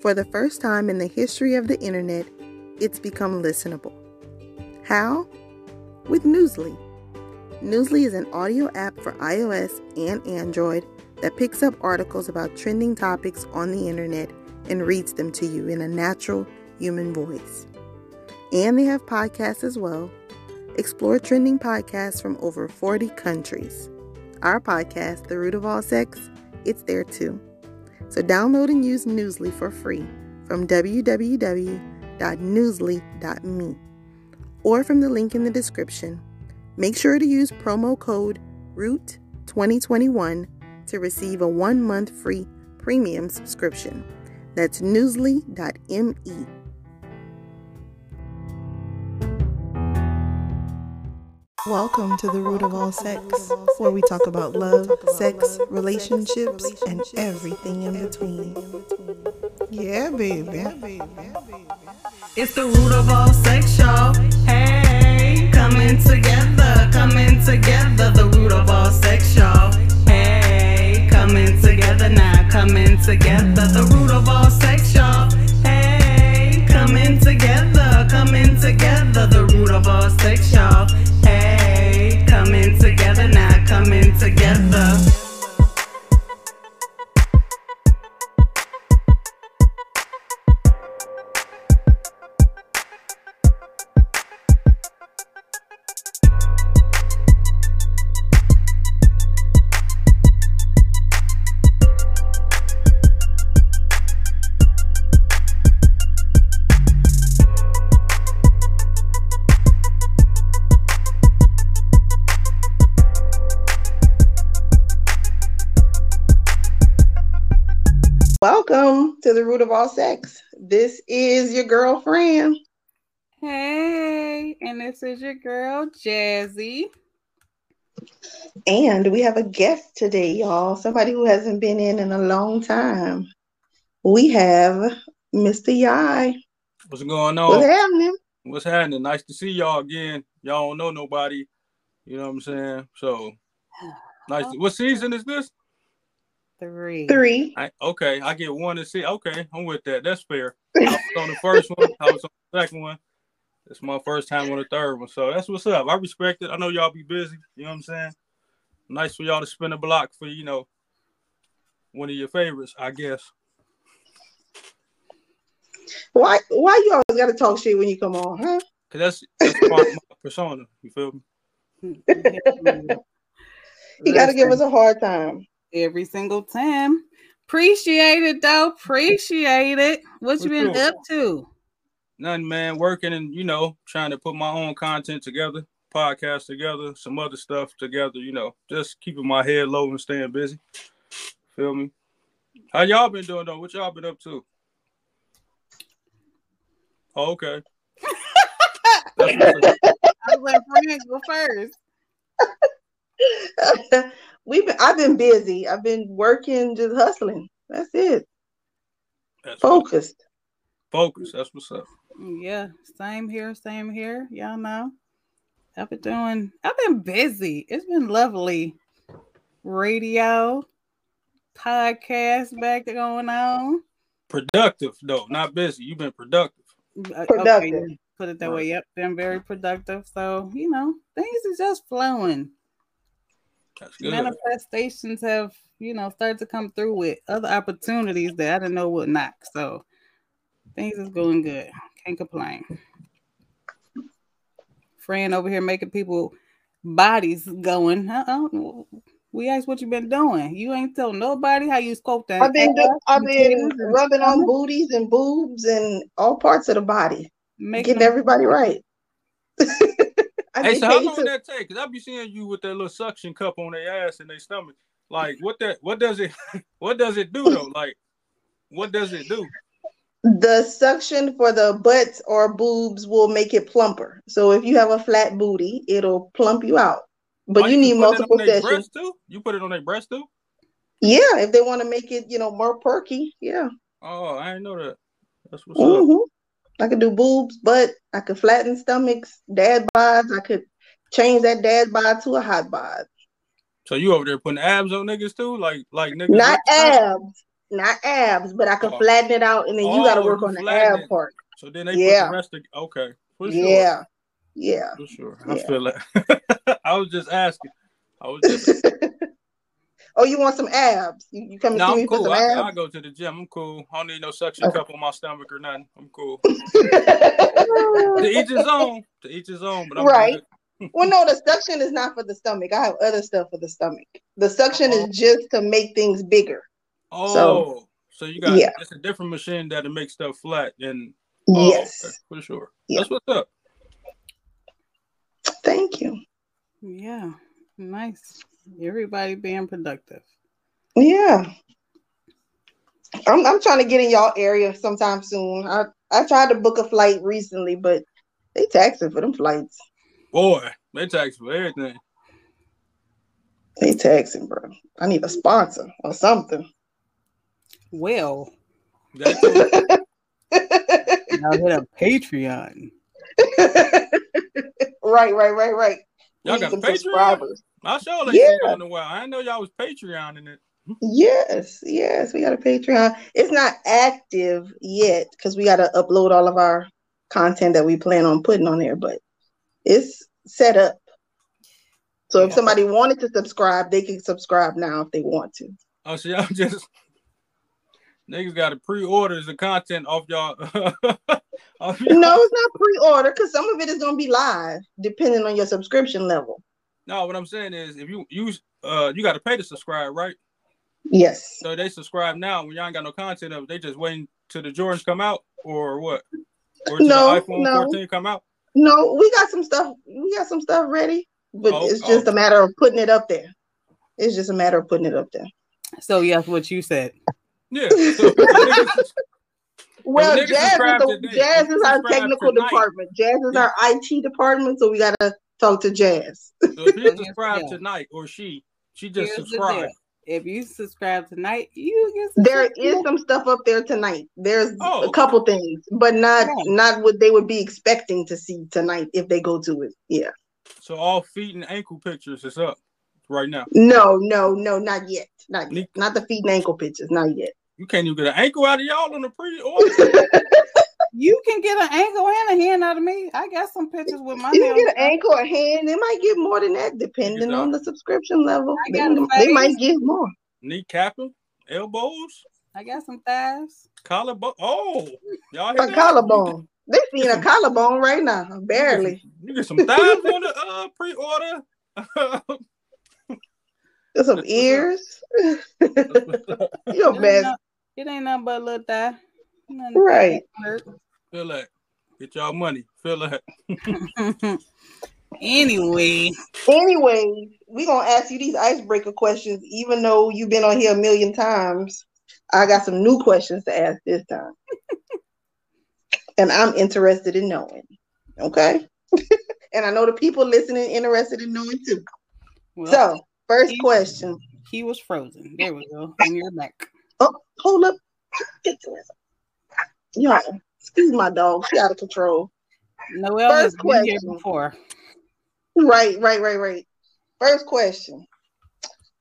For the first time in the history of the internet, it's become listenable. How? With Newsly. Newsly is an audio app for iOS and Android that picks up articles about trending topics on the internet and reads them to you in a natural human voice. And they have podcasts as well. Explore trending podcasts from over 40 countries. Our podcast, The Root of All Sex, it's there too. So download and use Newsly for free from www.newsly.me or from the link in the description. Make sure to use promo code ROOT2021 to receive a one month free premium subscription. That's newsly.me. Welcome to the root of all sex, where we talk about love, sex, relationships, and everything in between. Yeah, baby. It's the root of all sex, y'all. Hey, coming together, coming together. The root of all sex, y'all. Hey, coming together now, coming together. The root of all sex, y'all. Hey, coming together, coming together. The root of all sex, y'all. Coming together now, coming together. The root of all sex. This is your girlfriend. Hey, and this is your girl Jazzy. And we have a guest today, y'all. Somebody who hasn't been in in a long time. We have Mr. Yi. What's going on? What's happening? What's happening? Nice to see y'all again. Y'all don't know nobody. You know what I'm saying? So nice. To, what season is this? Three. Three. I, okay, I get one to see. Okay, I'm with that. That's fair. I was on the first one. I was on the second one. It's my first time on the third one. So that's what's up. I respect it. I know y'all be busy. You know what I'm saying? Nice for y'all to spin a block for you know one of your favorites, I guess. Why why you always gotta talk shit when you come on, huh? Cause that's that's part of my persona. You feel me? You gotta give us a hard time. Every single time. Appreciate it though. Appreciate it. What you For been sure. up to? Nothing, man. Working and you know, trying to put my own content together, podcast together, some other stuff together. You know, just keeping my head low and staying busy. Feel me? How y'all been doing though? What y'all been up to? Oh, okay. That's what's up. I was like, friend, go first. We've been I've been busy. I've been working, just hustling. That's it. That's what's- Focused. Focus. That's what's up. Yeah, same here, same here. Y'all know. I've been doing, I've been busy. It's been lovely. Radio, podcast back to going on. Productive though, not busy. You've been productive. Uh, Productive. Okay, put it that way. Right. Yep, been very productive. So, you know, things are just flowing. That's good. manifestations have you know started to come through with other opportunities that I didn't know would knock. So things is going good. Can't complain. Friend over here making people bodies going. Uh-uh. We asked what you been doing. You ain't tell nobody how you spoke that. I've been do- I've been rubbing on booties and boobs and all parts of the body. making Getting them- everybody right. I Hey, so how long to- that take? Cause I be seeing you with that little suction cup on their ass and their stomach. Like what that? What does it? What does it do though? Like what does it do? the suction for the butts or boobs will make it plumper. So if you have a flat booty, it'll plump you out. But Oh, you can need multiple sessions. breast too. You put it on their breast too. Yeah, if they want to make it, you know, more perky. Yeah. Oh, I didn't know that. That's what's up. Mm-hmm. I could do boobs, butt. I could flatten stomachs, dad bods. I could change that dad bod to a hot bod. So you over there putting abs on niggas too? Like like niggas Not abs, not abs, but I could Oh. flatten it out, and then you got to Oh, work on the ab it. part. So then they Yeah. put the rest of okay. For sure. Yeah, yeah. For sure. I Yeah. feel that. I was just asking. I was just oh, you want some abs? You, you come and no, see I'm me for cool. some I, abs? I go to the gym. I'm cool. I don't need no suction Okay. cup on my stomach or nothing. I'm cool. to each his own. To each his own. But I'm Right. well, no, the suction is not for the stomach. I have other stuff for the stomach. The suction is oh. just to make things bigger. Oh, so, you got yeah. it's a different machine that'll make stuff flat and oh, yes. okay, for sure. Yeah. That's what's up. Thank you. Yeah, nice. Everybody being productive. Yeah. I'm I'm trying to get in y'all area sometime soon. I I tried to book a flight recently, but they taxing for them flights. Boy, they tax for everything. They taxing, bro. I need a sponsor or something. Well, That too. now hit a Patreon. right, right, right, right. Y'all Need got some Patreon? subscribers. I sure ain't Yeah. seen y'all in a while. I didn't know y'all was Patreon in it. Yes, yes, we got a Patreon. It's not active yet because we got to upload all of our content that we plan on putting on there, but it's set up. So if somebody wanted to subscribe, they can subscribe now if they want to. Oh, so y'all just niggas got to pre-order the content off y'all. off y'all. No, it's not pre-order because some of it is going to be live, depending on your subscription level. No, what I'm saying is, if you use, uh, you got to pay to subscribe, right? Yes. So they subscribe now. When y'all ain't got no content of it, they just waiting till the Jordans come out, or what? Or No, the iPhone no. 14 come out? No, we got some stuff. We got some stuff ready, but Oh, it's just oh. a matter of putting it up there. It's just a matter of putting it up there. So yes, what you said. Yeah. So, Well, Jazz is, the, Jazz is our technical tonight- department. Jazz is our IT department, so we gotta talk to Jazz. so if you subscribe tonight, or she, she just Here's subscribed. If you subscribe tonight, you get some There shit is too. some stuff up there tonight. There's Oh, a couple things, but not Yeah. not what they would be expecting to see tonight if they go to it. Yeah. So all feet and ankle pictures is up right now. No, no, no, not yet. Not yet. Nick- Not the feet and ankle pictures. Not yet. You can't even get an ankle out of y'all on the pre-order. You can get an ankle and a hand out of me. I got some pictures with my You can get an ankle or hand. They might get more than that, depending on the subscription level. They, they might get more. Knee capping, elbows, I got some thighs. collarbone. Oh, y'all hear A that? collarbone. They seeing a collarbone right now, barely. You get some thighs on the uh, pre-order. Some That's what's up. ears. Your It ain't, best. it ain't nothing but a little thigh. Nothing to Right. hurt. Feel that. Get y'all money. Feel that. anyway, Anyway, we gonna ask you these icebreaker questions, even though you've been on here a million times. I got some new questions to ask this time. and I'm interested in knowing. Okay. and I know the people listening interested in knowing too. well, So, first he- question. he was frozen. There we go. And you're back. Oh, hold up. Ridiculous. Y'all, excuse my dog. She out of control. Noel has First been here question. before. Right, right, right, right. First question.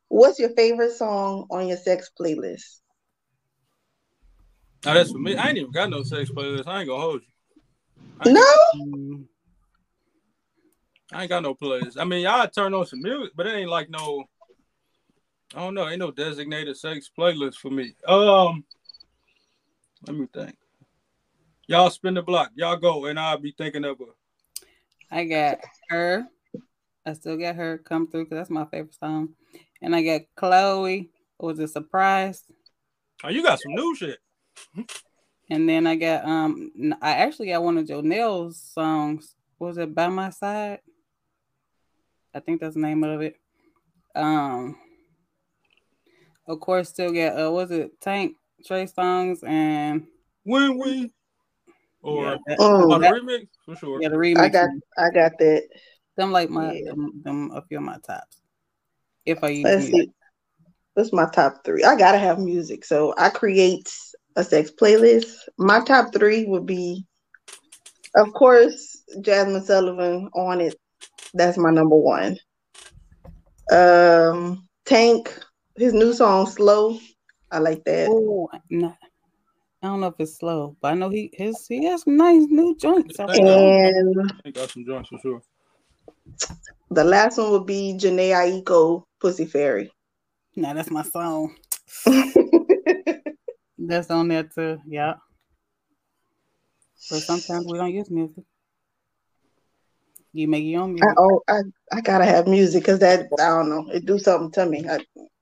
What's your favorite song on your sex playlist? Now that's for me. I ain't even got no sex playlist. I ain't gonna hold you. I No? Mm, I ain't got no playlist. I mean, y'all turn on some music, but it ain't like no. I don't know. Ain't no designated sex playlist for me. Um, let me think. Y'all spin the block. Y'all go, and I'll be thinking of I got her. I still got her come through because that's my favorite song. And I got Chloe. It was a surprise. Oh, you got some new shit. And then I got um I actually got one of Jonelle's songs. Was it by my side? I think that's the name of it. Um of course still got uh was it Tank Trey Songz and When we, or yeah, that, on the that- remix for sure. yeah, the remix. I got I got that. them like my Yeah. them, them a few of my tops. If I use Let's music. see. What's my top three? I gotta have music. So I create a sex playlist. My top three would be, of course, Jazmine Sullivan on it. That's my number one. Um, Tank, his new song "Slow." I like that. Oh, nah. I don't know if it's slow, but I know he his he has some nice new joints. out there. And I got some joints for sure. the last one would be Jhené Aiko, Pussy Fairy. Nah, that's my song. That's on there too. Yeah. But sometimes we don't use music. You make your own I, music. oh, I, I gotta have music because that I don't know. It do something to me. I,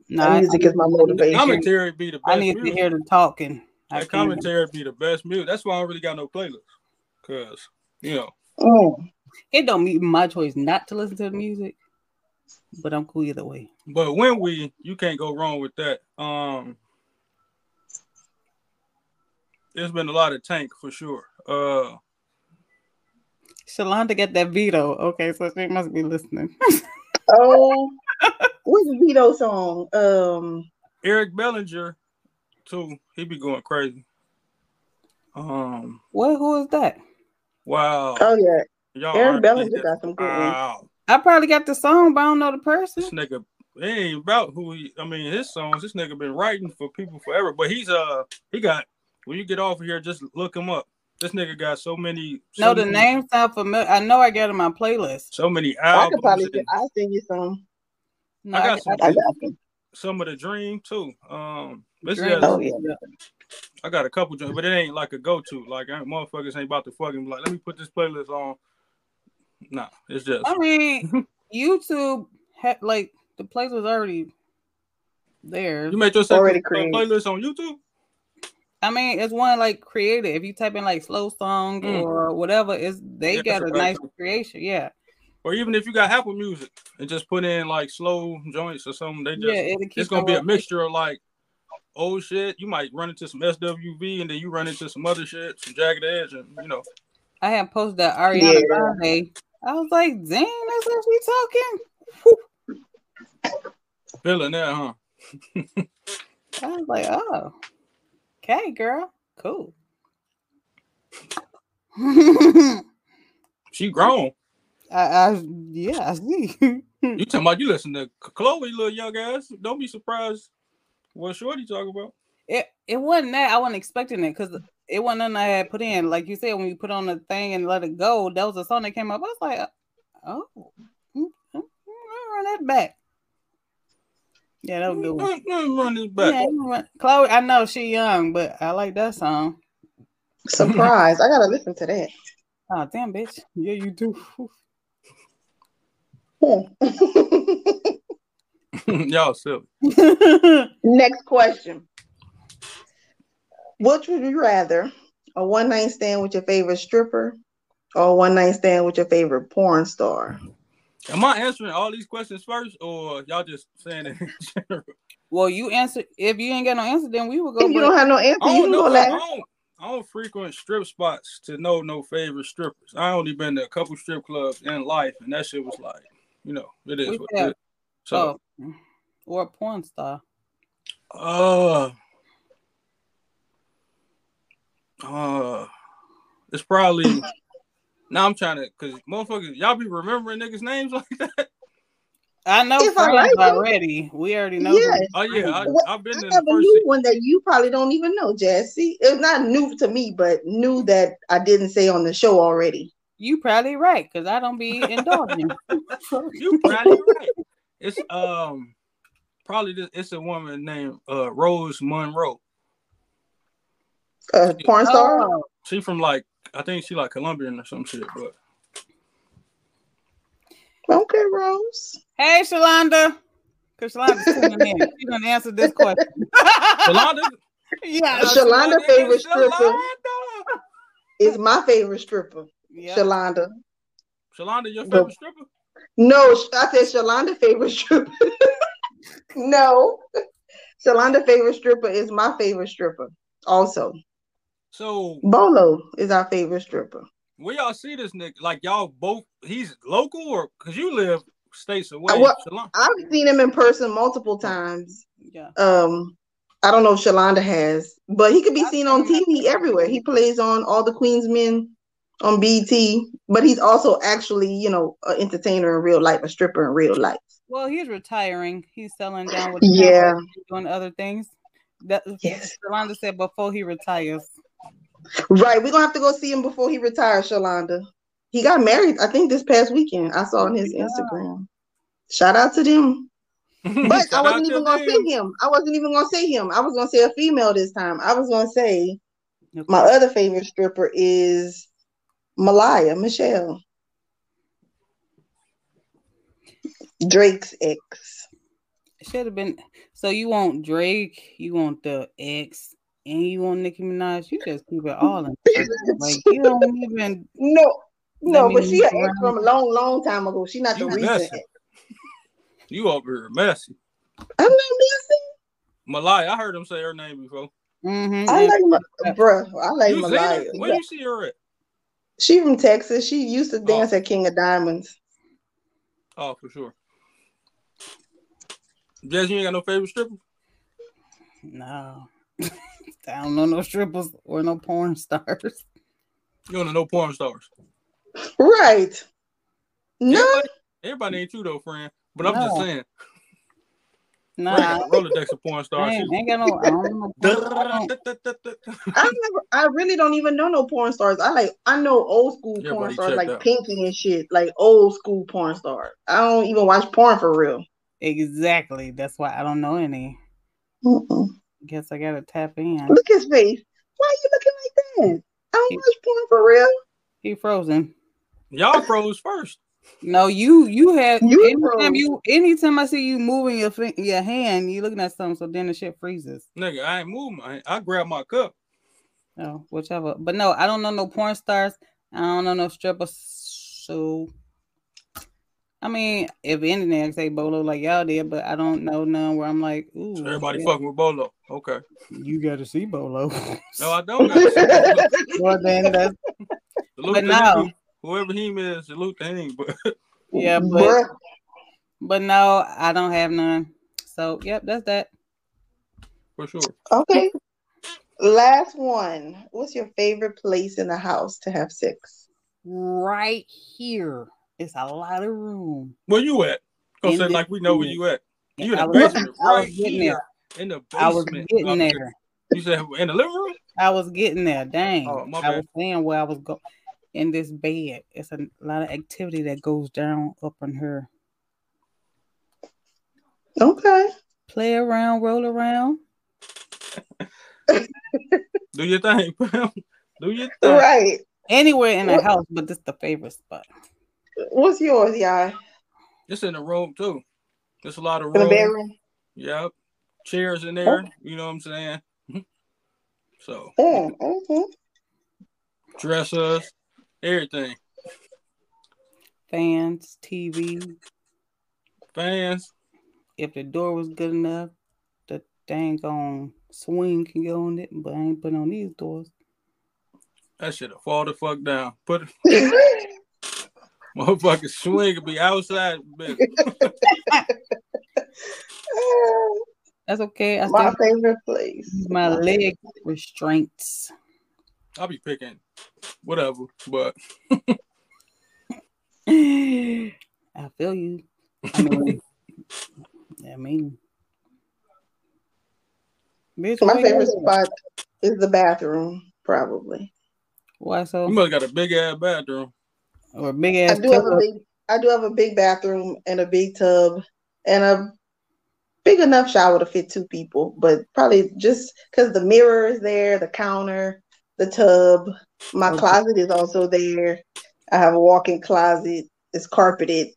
No, I, music is my The motivation. commentary be the best I need music. to hear the talking. I that can't. commentary be the best music. That's why I don't really got no playlist. Cause you know, Mm. It don't mean my choice not to listen to the music, but I'm cool either way. but when we, you can't go wrong with that. Um, there's been a lot of tank for sure. Uh, Shalonda got that veto. Okay, so she must be listening. Oh, what's the veto song? Um, Eric Bellinger, too. He be going crazy. Um, what? Who is that? wow. oh yeah, Y'all Eric Bellinger got some good ones. Wow. I probably got the song, but I don't know the person. This nigga, it ain't about who he. I mean, his songs. This nigga been writing for people forever. But he's uh, he got. When you get off of here, just look him up. This nigga got so many. So No, the many, name sound familiar. I know I got it on my playlist. So many I albums. could probably and I'll send you some. No, I got I, some- I got some. some of the dream too. Um, this Dream. is, Oh, yeah. I got a couple joints, but it ain't like a go to. Like I- motherfuckers ain't about to fucking be like, let me put this playlist on. Nah, it's just I mean, YouTube had like the place was already there. you made yourself Already a created. playlist on YouTube. I mean, it's one like created. If you type in like slow song Mm. or whatever, it's they Yeah, got a that's nice right. creation. Yeah, Or even if you got Apple Music and just put in like slow joints or something, they just yeah. It's gonna be a mixture of like old shit. You might run into some SWV and then you run into some other shit, some jagged edge, and you know. I had posted that Ariana Yeah. I was like, dang, that's what she talking. Feeling that, huh? I was like, oh, okay, girl, cool. She grown. I yeah, I see. You talking about you listen to Chloe, little young ass. Don't be surprised what Shorty talk about. it it wasn't that I wasn't expecting it because it wasn't nothing I had put in. Like you said, when you put on the thing and let it go, that was a song that came up. I was like, oh, mm, mm, mm, I'll run that back. Yeah, that was a good one. Mm, Run this back. Yeah, run- Chloe, I know she young, but I like that song. Surprise! I gotta listen to that. Oh damn, bitch. Yeah, you do. Hmm. Y'all silly. Next question. Which would you rather? A one night stand with your favorite stripper or a one night stand with your favorite porn star? Am I answering all these questions first, or y'all just saying it in general? well, you answer. If you ain't got no answer, then we will go. If you don't have no answer, I you don't can know. go I don't, I don't frequent strip spots to know no favorite strippers. I only been to a couple strip clubs in life, and that shit was like, you know, it is We what have- it is. So, oh, or a porn star. uh, uh, it's probably. Now I'm trying to, cause motherfuckers, y'all be remembering niggas' names like that. I know If I friends like it. already. We already know. Yeah. them. Oh yeah, I, What- I've been I in have the a first. new one that you probably don't even know, Jesse. It's not new to me, but new that I didn't say on the show already. You probably right because I don't be indulging. You probably right. It's um probably this. It's a woman named uh Rose Monroe. A porn star? Oh, She from like I think she like Colombian or some shit, but Okay, Rose. hey, Shalonda. Because Shalonda's tuning in. She gonna answer this question. Shalonda. yeah. Shalonda favorite stripper Shalonda. is my favorite stripper. yeah. Shalonda. Shalonda, your The- favorite stripper? No, sh- I said Shalonda favorite stripper. no. Shalonda favorite stripper is my favorite stripper. Also, So Bolo is our favorite stripper. where y'all see this nigga? Like y'all both? He's local or because you live states away? Uh, well- Shalonda. I've seen him in person multiple times. Yeah. Um, I don't know if Shalonda has, but he could be seen on TV everywhere. He plays on all the Queen's Men on BT, but he's also actually, you know, an entertainer in real life, a stripper in real life. Well, he's retiring. He's selling down with Yeah. doing other things. That Yes. Yolanda said before he retires. Right. We're gonna have to go see him before he retires, Shalonda. He got married, I think, this past weekend. I saw on his Yeah. Instagram. Shout out to them. But I wasn't to even gonna them. say him. I wasn't even gonna say him. I was gonna say a female this time. I was gonna say my other favorite stripper is Maliah Michel. Drake's ex. should have been. So you want Drake, you want the ex, and you want Nicki Minaj. You just keep it all in. Like you don't even. No, no, but she an ex from a long, long time ago. She not the recent messy. ex. You over here messy. I'm not messy. Maliah, I heard him say her name before. Mm-hmm. I and- like my bruh. I like You seen Maliah. Where you see her at? She from Texas. She used to Oh. dance at King of Diamonds. Oh, for sure. Jess, you ain't got no favorite stripper? no. I don't know no strippers or no porn stars. You don't know no porn stars. Right. No. Everybody, everybody ain't you though, friend. But I'm just saying. Nah, Rolodex of porn I stars. ain't, ain't got no. I don't. I never I really don't even know no porn stars. I like I know old school Yeah, porn stars like that. Pinky and shit. Like old school porn stars. I don't even watch porn for real. Exactly. That's why I don't know any. Mm-mm. Guess I gotta tap in. Look his face. Why are you looking like that? I don't He- watch porn for real. He frozen. Y'all froze first. No, you you have You anytime froze. you anytime I see you moving your your hand, you looking at something, so then the shit freezes. Nigga, I ain't moving. I, I grabbed my cup. Oh, whichever. But no, I don't know no porn stars. I don't know no strippers. So I mean, if anything, I say Bolo like y'all did, but I don't know none where I'm like, ooh, So everybody yeah, fucking with Bolo. Okay. you got to see Bolo. No, I don't got see Bolo. well, then that's Salute But to no. Him. Whoever him is, salute to him. But yeah, but but no, I don't have none. So yep, that's that. for sure. Okay. Last one. What's your favorite place in the house to have sex? Right here, it's a lot of room. Where you at? Gonna say like we know where you at. You in the was- basement, right getting here. In the basement. I was getting Okay. there. You said in the living room? I was getting there. Dang. Oh, my I bad. was saying where I was going in this bed. It's a lot of activity that goes down up on her. Okay. Play around, roll around. Do your thing, fam. Do your thing. Right. Anywhere in the What- house, but this the favorite spot. What's yours, y'all? It's in the room too. There's a lot of In the room. bedroom? Yep. Chairs in there. You know what I'm saying? So Mm, mhm. dressers, everything. Fans, TV. Fans. If the door was good enough, the dang on swing can go on it, but I ain't putting on these doors. That shit'll fall the fuck down. Put it motherfucking swing and be outside. That's okay. I My favorite place. my leg restraints. I'll be picking whatever. But I feel you. I mean, I mean, bitch, My favorite you spot is the bathroom, probably. Why so? you so? must got a big ass bathroom. Or big ass. I ass do have a big I do have a big bathroom and a big tub and a big enough shower to fit two people, but probably just because the mirror is there, the counter, the tub. My Okay. closet is also there. I have a walk-in closet. It's carpeted,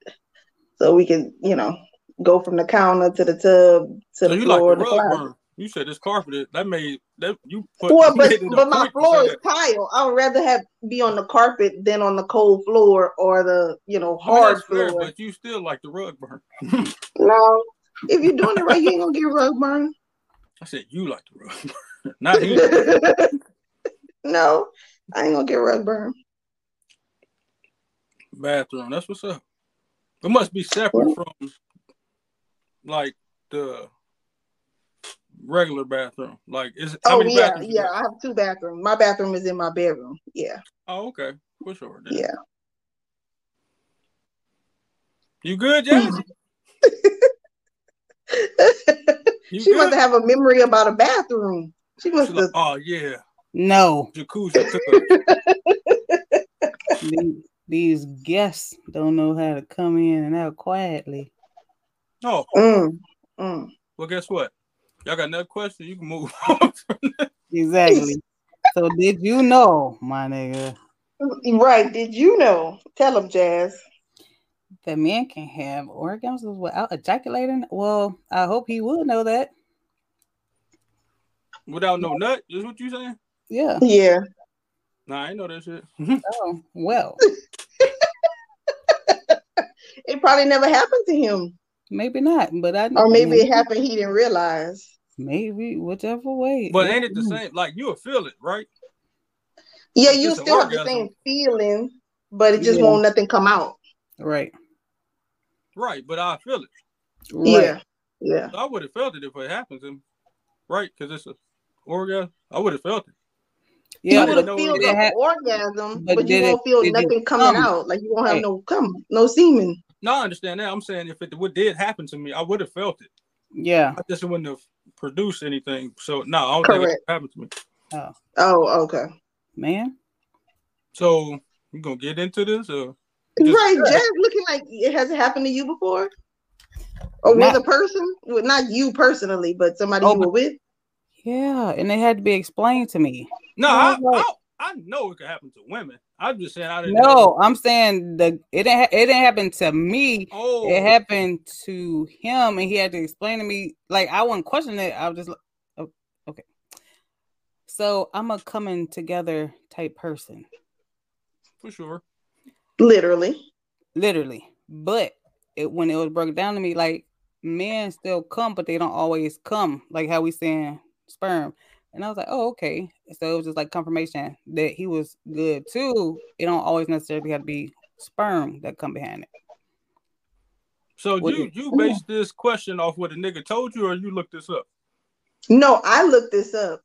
so we can, you know, go from the counter to the tub to So the you floor. the the rug. You said it's carpeted. That made that you put Well, but made it a but my floor is tile. I would rather have be on the carpet than on the cold floor or the you know I mean, hard fair, floor. but you still like the rug burn. No, if you're doing it right, you ain't gonna get rug burn. I said you like the rug burn, not he. no, I ain't gonna get rug burn. bathroom. That's what's up. It must be separate from like the regular bathroom. Like is how Oh yeah, yeah. I have two bathrooms. My bathroom is in my bedroom. Yeah, Oh, okay. For sure. then. yeah. You good, Jazzy? She must good? have a memory about a bathroom. She must She like, have. oh yeah, No, jacuzzi these, these guests don't know how to come in and out quietly. Oh, Mm, mm. well, guess what? Y'all got another question? You can move on. Exactly. so did you know, my nigga, Right? Did you know? Tell them, Jazz. that men can have orgasms without ejaculating? Well, I hope he will know that. Without no nut, is what you saying? Yeah. Yeah. Nah, I know that shit. Oh, well, It probably never happened to him, maybe not, but I or maybe it happened. He didn't realize. maybe whichever way. but ain't it the same? Like you'll feel it, right? Yeah, you still have the same feeling, but it just Yeah. won't nothing come out. Right. Right, but I feel it. Right. Yeah. Yeah. So I would have felt it if it happened to me, right? Because it's a orgasm. I would have felt it. Yeah, you would but have feel did the ha- orgasm, but but, you did it- won't feel it nothing coming come? out. Like you won't have Right. no come, no semen. No, I understand that. I'm saying if it what did happen to me, I would have felt it. yeah. I just wouldn't have produced anything. So no, I don't think Correct. it happened to me. Oh, oh, okay. Man. So you gonna get into this or Just- right, Jazz looking like it has it happened to you before? Or Not- with a person? Well, not you personally, but somebody Oh, you were with. Yeah, and it had to be explained to me. no? I, right. I I know it could happen to women. I'm just saying I didn't. know. No, I'm saying the it didn't it didn't happen to me. Oh, It happened to him, and he had to explain to me. Like I wouldn't question it. I was just like, oh, okay. So I'm a coming together type person, for sure. Literally. literally. But it when it was broken down to me, like men still come, but they don't always come. Like how we saying sperm. And I was like, oh, okay. So it was just like confirmation that he was good too. It don't always necessarily have to be sperm that come behind it. So What you you based this question off what a nigga told you, or you looked this up? No, I looked this up.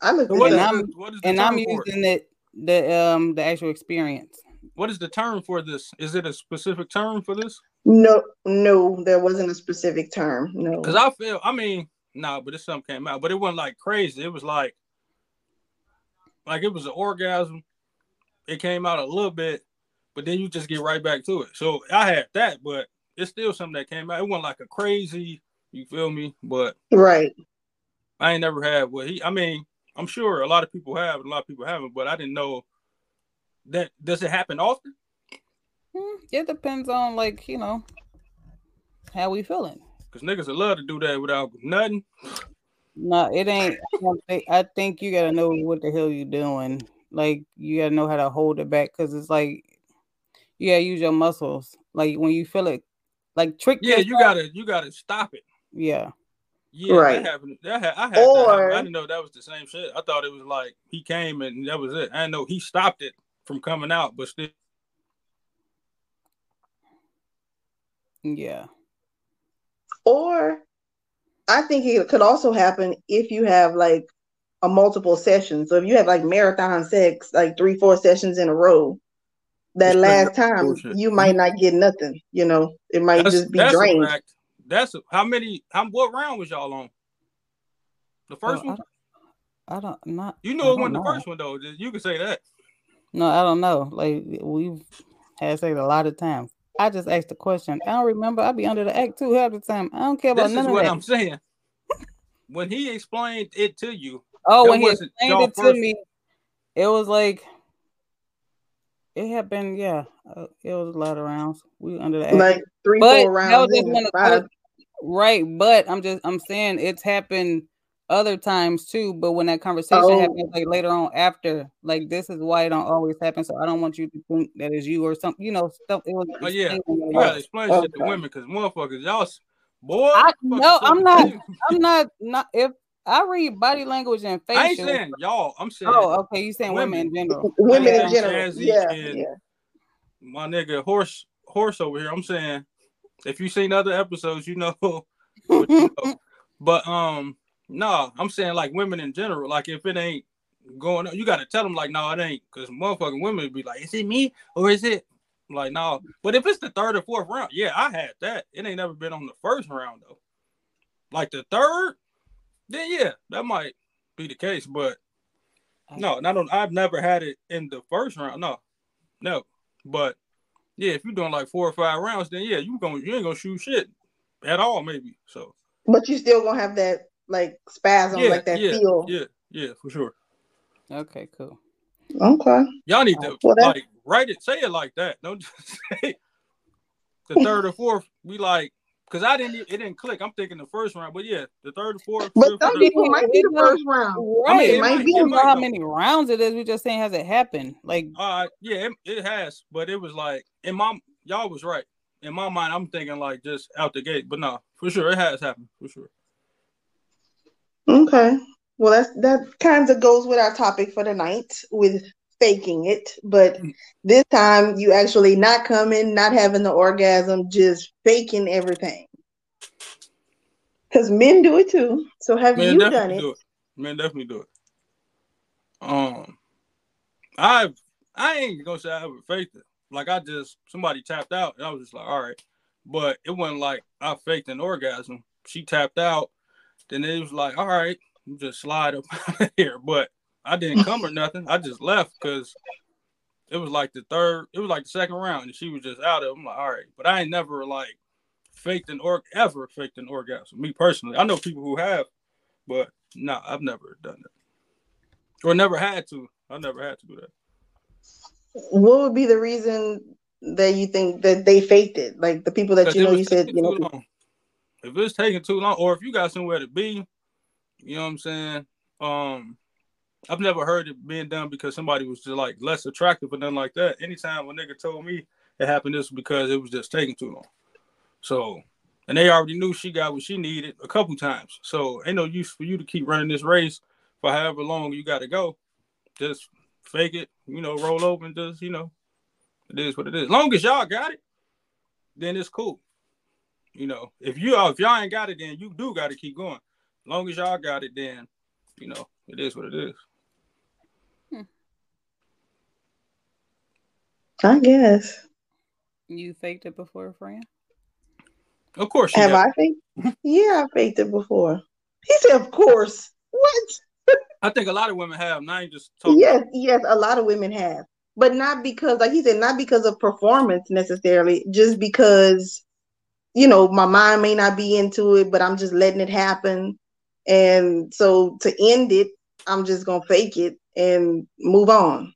I looked So this what is And up. I'm- what is the And term I'm for it? using it the um the actual experience. What is the term for this? Is it a specific term for this? No, no, there wasn't a specific term. No. Because I feel, I mean, nah, but this something came out, but it wasn't like crazy. It was like, like it was an orgasm. It came out a little bit, but then you just get right back to it. So I had that, but it's still something that came out. It wasn't like a crazy, you feel me? But Right. I ain't never had what he. I mean, I'm sure a lot of people have, and a lot of people haven't, but I didn't know that. Does it happen often? Hmm, It depends on like you know how we feeling. Because niggas would love to do that without nothing. No, it ain't. I, think, you gotta know what the hell you doing. Like you gotta know how to hold it back because it's like you gotta use your muscles. Like when you feel it, like trick. Yeah, you gotta, you gotta stop it. Yeah, Yeah, Right. that happened. That ha- I had that. Or- I didn't know that was the same shit. I thought it was like he came and that was it. I didn't know he stopped it from coming out, but still. yeah. Or I think it could also happen if you have like a multiple session. So if you have like marathon sex, like three, four sessions in a row, that It's last time bullshit. you might not get nothing. You know, it might That's, just be that's a drained. fact. That's a, how many. How what round was y'all on? The first Oh, I one. don't- I don't not. You I knew it don't wasn't the first one though. You can say that. No, I don't know. Like we've had sex a lot of times. I just asked the question. I don't remember. I be under the act too half the time. I don't care about This is none of what that. I'm saying. When he explained it to you, Oh, when he explained y'all it to me, it was like it had been. Yeah, uh, it was a lot of rounds. We were under the act. Like three, But four that was rounds. just in, five. those- right. But I'm just I'm saying it's happened other times too. But when that conversation Oh. happens like later on after, like this is why it don't always happen. So I don't want you to think that is you or something. You know, stuff. It was. Oh, yeah. explained you later. gotta explain shit to women because motherfuckers, y'all, boy. I- no, I'm not. I'm not not if I read body language and facial. I ain't saying y'all. I'm saying Oh, okay. You saying women, women. in general? Women Yeah, in general. Yeah, yeah. my nigga horse horse over here. I'm saying if you seen other episodes, you know. what you know. But um, no, I'm saying like women in general. Like if it ain't going, on, you gotta tell them like, no, it ain't, because motherfucking women would be like, is it me or is it like no? But if it's the third or fourth round, yeah, I had that. It ain't never been on the first round though. Like the third, then yeah, that might be the case. But oh. no, and I don't. I've never had it in the first round. No, no. But yeah, if you're doing like four or five rounds, then yeah, you going you ain't gonna shoot shit at all, maybe. So. But you still gonna have that like spasm, Yeah, like that yeah, feel. yeah, yeah, for sure. Okay, cool. Okay. Y'all need to Well, that- like write it, say it like that. Don't just say the third or fourth. We like because I didn't. It didn't click. I'm thinking the first round, but yeah, the third or fourth. But fifth, some people might be the first round. Right. mean, it it might might be- be it might how go. many rounds it is. We just saying has it happened? Like Uh, yeah, it, it has, but it was like in my y'all was right. In my mind, I'm thinking like just out the gate, but no, for sure it has happened for sure. Okay. Well, that's that kind of goes with our topic for the night with faking it, but this time you actually not coming, not having the orgasm, just faking everything. Because men do it too. So have Man, you done it? do it. Man, definitely do it. Um, I've I ain't gonna say I ever faked it. Like I just somebody tapped out, and I was just like, all right, but it wasn't like I faked an orgasm. She tapped out, then it was like, all right, you just slide up here. But I didn't come or nothing. I just left because it was like the third, it was like the second round, and she was just out of. it. I'm like, all right, but I ain't never like faked an or ever faked an orgasm. Me personally, I know people who have, but no, I've never done that, or never had to. I never had to do that. What would be the reason that you think that they faked it? Like the people that you know, you said, you know, long. If it's taking too long, or if you got somewhere to be, you know what I'm saying. Um, I've never heard it being done because somebody was just like less attractive or nothing like that. Anytime a nigga told me it happened, this was because it was just taking too long. So, and they already knew she got what she needed a couple times. So, ain't no use for you to keep running this race for however long you got to go. Just fake it, you know, roll over and just, you know, it is what it is. As long as y'all got it, then it's cool. You know, if you oh, if y'all ain't got it, then you do got to keep going. As long as y'all got it, then you know it is what it is. I guess. you faked it before, friend. Of course, she Have got- I faked? Yeah, I faked it before. He said, of course. What? I think a lot of women have. And I ain't just talking. Yes, yes, a lot of women have. But not because, like he said, not because of performance necessarily, just because, you know, my mind may not be into it, but I'm just letting it happen. And so to end it, I'm just gonna fake it and move on.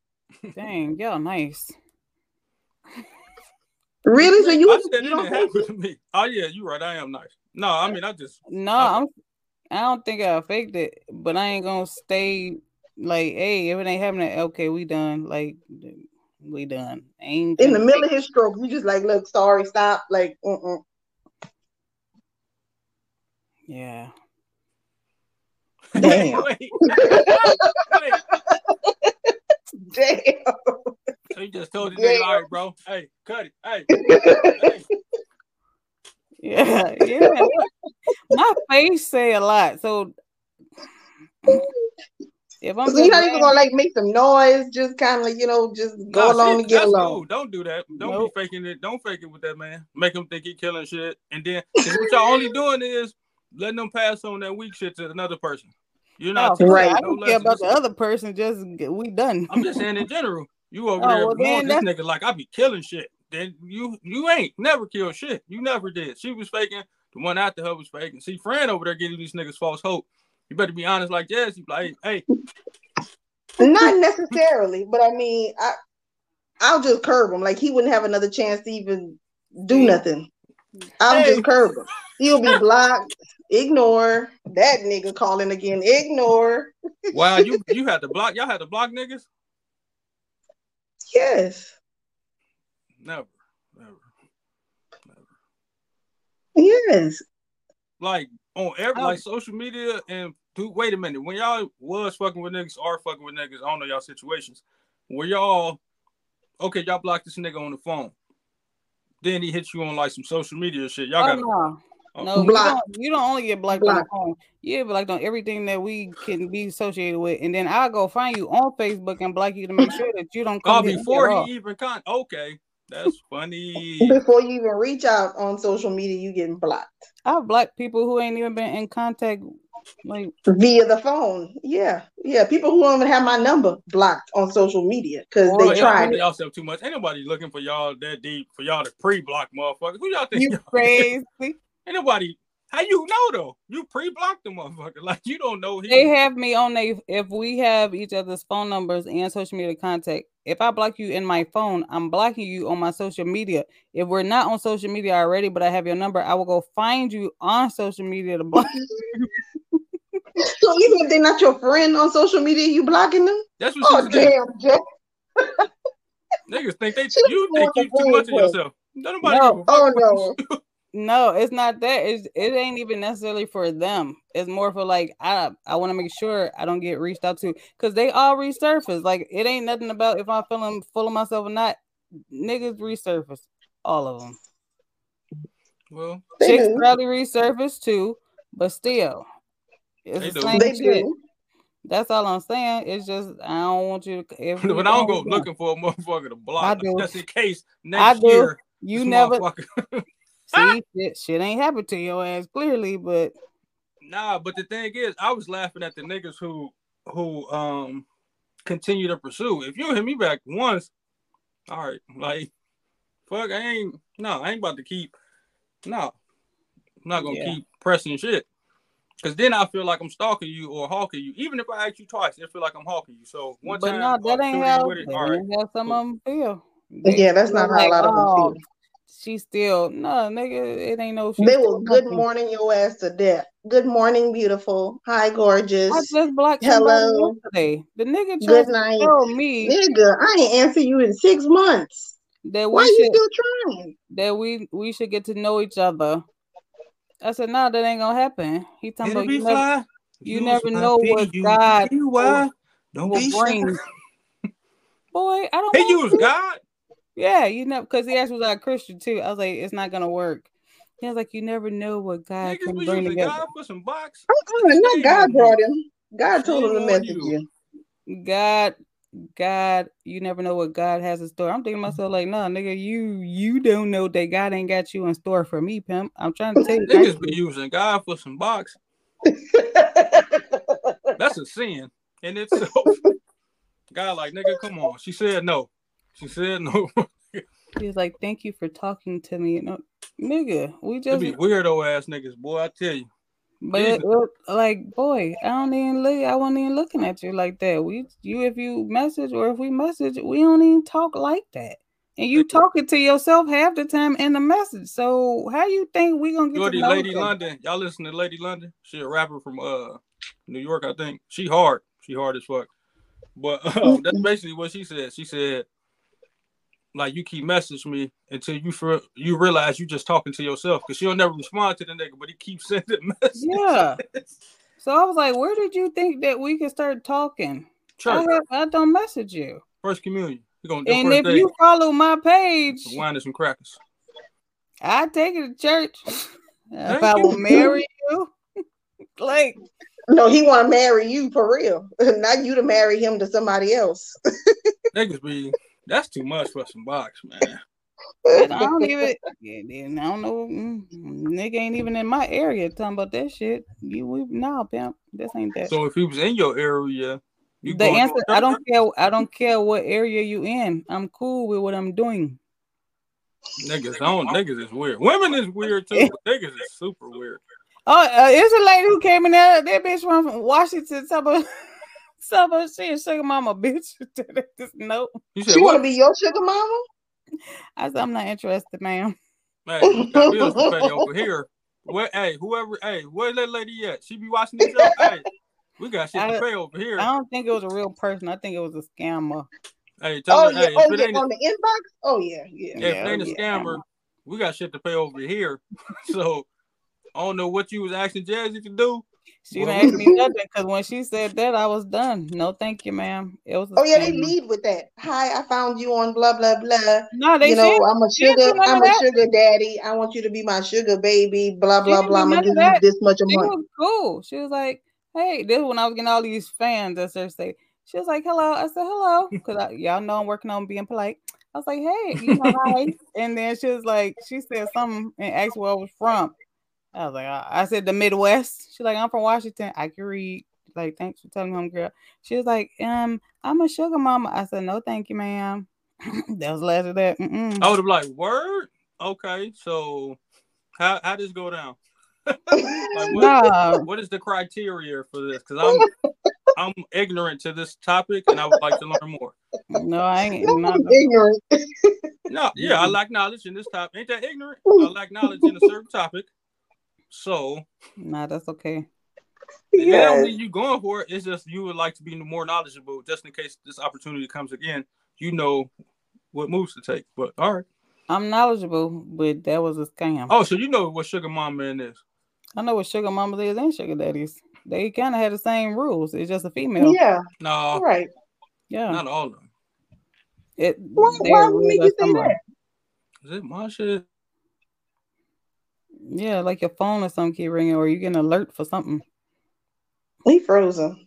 Dang, y'all nice. Really? So you, I said you don't didn't fake happen it? to me. Oh yeah, you're right. I am nice. No, I mean I just No, Okay. I'm. I don't think I faked it, but I ain't gonna stay like, hey, if it ain't happening, okay, we done. Like, we done. Ain't In the middle of his stroke, you just like, look, sorry, stop. Like, uh-uh. Yeah. Damn. wait, wait. Damn. So you just told the nigga, all right, bro. Hey, cut it. Hey, hey. Yeah, yeah. My face say a lot. So if I'm So you're just not even gonna like make some noise, just kind of like, you know, just go Nah, along see, to get along. cool. Don't do that. Don't Nope. be faking it. Don't fake it with that man. Make him think he killing shit, and then what y'all only doing is letting them pass on that weak shit to another person. You're not fuck teaching Right. it. I don't care about the other person. Just get- we done. I'm just saying in general. You over Oh, there well, going this nigga like I be killing shit. Then you you ain't never killed shit. You never did. She was faking. The one after her was faking. See, Fran over there giving these niggas false hope. You better be honest like yes. You like, hey, Not necessarily, but I mean, I I'll just curb him. Like he wouldn't have another chance to even do nothing. I'll Hey. just curb him. He'll be blocked. Ignore that nigga calling again. Ignore. wow, you you had to block. Y'all had to block niggas. Yes. Never, never, never. Yes. Like on every Oh. like social media and dude, wait a minute. When y'all was fucking with niggas or fucking with niggas, I don't know y'all situations. Where y'all okay, y'all blocked this nigga on the phone. Then he hits you on like some social media shit. Y'all Oh, gotta no. Oh, No, you don't, you don't only get blocked on the Block. phone. You get blocked on everything that we can be associated with, and then I'll go find you on Facebook and block you to make sure that you don't come Oh, hit me at before all. he even con okay. That's funny. Before you even reach out on social media, you getting blocked. I've blocked people who ain't even been in contact. Like via the phone. Yeah, yeah. People who don't even have my number blocked on social media because Boy, they Y'all tried put it. yourself too much. Anybody looking for y'all that deep for y'all to pre-block motherfuckers. Who y'all think? you y'all- crazy. Ain't nobody. How you know though? You pre-blocked the motherfucker. Like you don't know. He, They have me on they if we have each other's phone numbers and social media contact. If I block you in my phone, I'm blocking you on my social media. If we're not on social media already, but I have your number, I will go find you on social media to block. you. So even if they're not your friend on social media, you blocking them? That's what Oh she said. damn, Jeff. Niggas think they She you think you too much of for it. yourself. Don't nobody No. give a fuck Oh no. You. No, it's not that. It's, it ain't even necessarily for them. It's more for like I I want to make sure I don't get reached out to because they all resurface. Like it ain't nothing about if I'm feeling full of myself or not. Niggas resurface, all of them. Well, They Chicks do. probably resurface too, but still, it's They the do. same They shit. do. That's all I'm saying. It's just I don't want you to. If but we I don't go don't. looking for a motherfucker to block. I do. Just in case I next do. year You never motherfucker- see shit. Shit ain't happened to your ass clearly, but Nah, but the thing is, I was laughing at the niggas who who um continue to pursue. If you hit me back once, all right, like fuck, I ain't no, I ain't about to keep no, I'm not gonna Yeah. keep pressing shit. Cause then I feel like I'm stalking you or hawking you. Even if I ask you twice, I feel like I'm hawking you. So one but time, no, that ain't how with it, that all right. ain't how some cool. of them feel. They Yeah, that's not how a lot of them oh, feel. She still no nigga. It ain't no. She They still will good nothing. morning your ass to death. Good morning, beautiful. Hi, gorgeous. I just blocked Hello. yesterday. The nigga Good tried to night. tell me Nigga, I ain't answer you in six months. that Why we you still trying? that we we should get to know each other. I said, no, that ain't gonna happen. He talking It'll about be you never, fly. you never my know what you God be why. Don't will be shy. bring. Boy, I don't He want used. God. Yeah, you know, because he actually was like Christian too. I was like, it's not gonna work. He was like, you never know what God Niggas can be bring using together. God for some box. Oh, not Shame God on brought him. God told him to Shame on message you. you. God, God, you never know what God has in store. I'm thinking to myself like, no, nigga, you you don't know that God ain't got you in store for me, pimp. I'm trying to tell you. thank Niggas be using God for some box. That's a sin in itself. God, like nigga, come on. She said no. She said no. He was like, thank you for talking to me. No, nigga, we just be weirdo ass niggas, boy. I tell you. But it, it- like, boy, I don't even look. I wasn't even looking at you like that. We, you, if you message or if we message, we don't even talk like that. And you talking to yourself half the time in the message. So how you think we gonna get Jordy, to know Lady other? London. Y'all listen to Lady London? She a rapper from uh New York, I think. She hard. She hard as fuck. But um, that's basically what she said. She said, like you keep messaging me until you for you realize you just talking to yourself because she'll never respond to the nigga, but he keeps sending messages. Yeah. So I was like, where did you think that we could start talking? I, Church, have, I don't message you. first communion. You gonna do And first if day, you follow my page, some wine and some crackers. I take it to church. if Thank I will marry you, like no, he want to marry you for real, not you to marry him to somebody else. Niggas be that's too much for some box, man. And I don't even, yeah, then I don't know, mm, nigga ain't even in my area talking about that shit. You, we, nah, pimp, this ain't that. So if he was in your area, you the answer, I don't care. I don't care what area you in. I'm cool with what I'm doing. Niggas, I don't. Niggas is weird. Women is weird too, but niggas is super weird. Oh, uh, it's a lady who came in there. That bitch from Washington. Some of, some of she is sugar mama bitch. This note. You said She want to be your sugar mama? I said I'm not interested, ma'am. Hey, we got bills to pay over here. Where, hey, whoever, hey, where's that lady at? She be watching this show. Hey, we got shit to I- pay over here. I don't think it was a real person. I think it was a scammer. Hey, tell Oh her, yeah, hey, oh if it yeah, ain't, a, on the inbox. Oh yeah, yeah. if it Yeah, ain't a yeah. scammer, we got shit to pay over here. so I don't know what you was asking Jazzy to do. She didn't ask me nothing because when she said that, I was done. No, thank you, ma'am. It was. Oh yeah, they lead with that. Hi, I found you on blah blah blah. No, they you know, I'm a she didn't do sugar, I'm a sugar daddy. I want you to be my sugar baby. Blah blah blah. I'm gonna give you this much a She month. was cool. She was like, "Hey," this is when I was getting all these fans. That's her say. She was like, "Hello." I said, "Hello," because y'all know I'm working on being polite. I was like, "Hey, you know, hi," and then she was like, she said something and asked where I was from. I was like, I, I said the Midwest. She's like, I'm from Washington. I can read. Like, thanks for telling me, home girl. She was like, um, I'm a sugar mama. I said, no, thank you, ma'am. that was the last of that. Mm-mm. I would have like, word. Okay, so how how does go down? like, what, Nah. what is the criteria for this? Because I'm I'm ignorant to this topic, and I would like to learn more. No, I ain't. I'm No, ignorant. No, yeah, I like knowledge in this topic. Ain't that ignorant? I like knowledge in a certain topic. So nah, that's okay. it don't Yes. mean you going for it. It's just you would like to be more knowledgeable, just in case this opportunity comes again. You know what moves to take. But all right. I'm knowledgeable, but that was a scam. Oh, so you know what sugar mama in is? I know what sugar mamas is and sugar daddies. They kind of had the same rules. It's just a female. Yeah, No, right. Yeah. not all of them. It, Why, why would make you say that? Is it my shit? Yeah, like your phone or something keep ringing, or you get an alert for something. He frozen.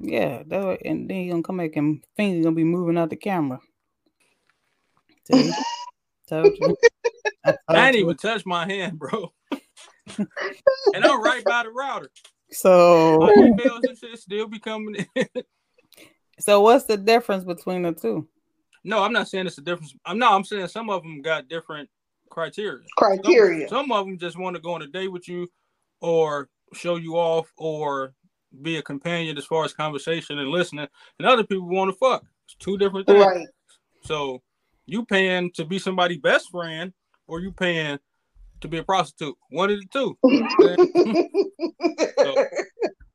Yeah, that way, and then you gonna come back and finger gonna be moving out the camera. See? Told you. I, I told ain't you. even touch my hand, bro. and I'm right by the router. So, My emails and shit still be coming in. so what's the difference between the two? no, I'm not saying it's a difference. I'm not. I'm saying some of them got different criteria. Some, Criteria. some of them just want to go on a date with you, or show you off, or be a companion as far as conversation and listening. And other people want to fuck. It's two different things. Right. So you paying to be somebody's best friend, or you paying to be a prostitute? One of the two.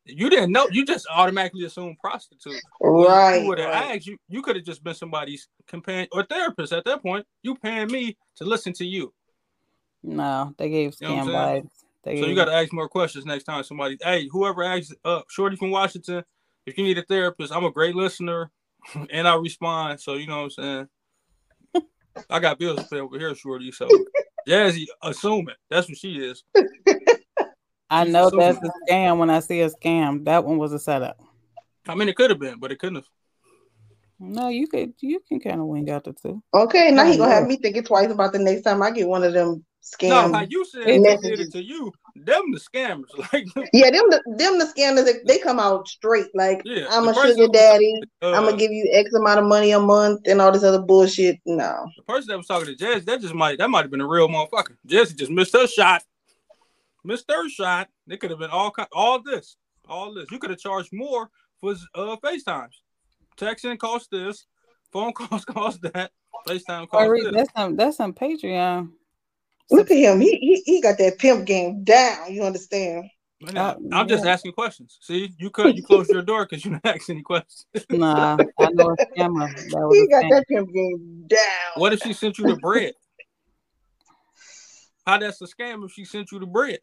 You didn't know. You just automatically assumed prostitute. Well, right. You would have right. asked you. You could have just been somebody's companion or therapist at that point. You paying me to listen to you. No, they gave You know scam I'm vibes. They So gave, you got to ask more questions next time. Somebody, hey, whoever asks, uh, Shorty from Washington, if you need a therapist, I'm a great listener, and I respond. So you know what I'm saying. I got bills to pay over here, Shorty. So Jazzy, assuming that's what she is. I she's know assuming. that's a scam when I see a scam. That one was a setup. I mean, it could have been, but it couldn't have. No, you could you can kind of wing out the two. Okay, now he gonna have Yeah. me thinking twice about the next time I get one of them scams. No, how you said It- they did it to you, them the scammers. Like, yeah, them the them the scammers they, they come out straight like Yeah, I'm a sugar daddy. uh, I'm gonna give you X amount of money a month and all this other bullshit. No. the person that was talking to Jazzy, that just might that might have been a real motherfucker. Jazzy just missed her shot. Missed her shot. It could have been all all this, all this. You could have charged more for uh FaceTimes. Texting cost this, phone calls cost that, FaceTime cost Corey, this. that's some that's some Patreon. Look at him. He, he he got that pimp game down. You understand? Man, Uh, I'm just asking questions. See, you could you closed your door because you didn't ask any questions. Nah, I know a scammer. That was He got scam. that pimp game down. What if she sent you the bread? How that's a scam if she sent you the bread?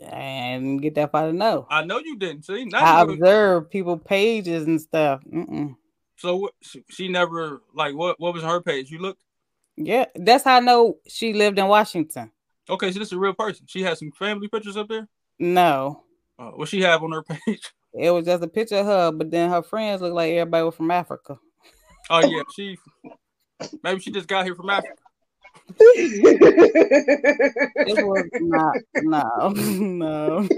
And get that far know. I know you didn't. See, I now you, observe people pages and stuff. Mm-mm. so she, she never like what? What was her page? You looked Yeah, that's how I know she lived in Washington. okay. So this is a real person. She has some family pictures up there. No, Uh, what she have on her page? it was just a picture of her, but then her friends look like everybody was from Africa. Oh yeah, she maybe she just got here from Africa. It was not, no, no.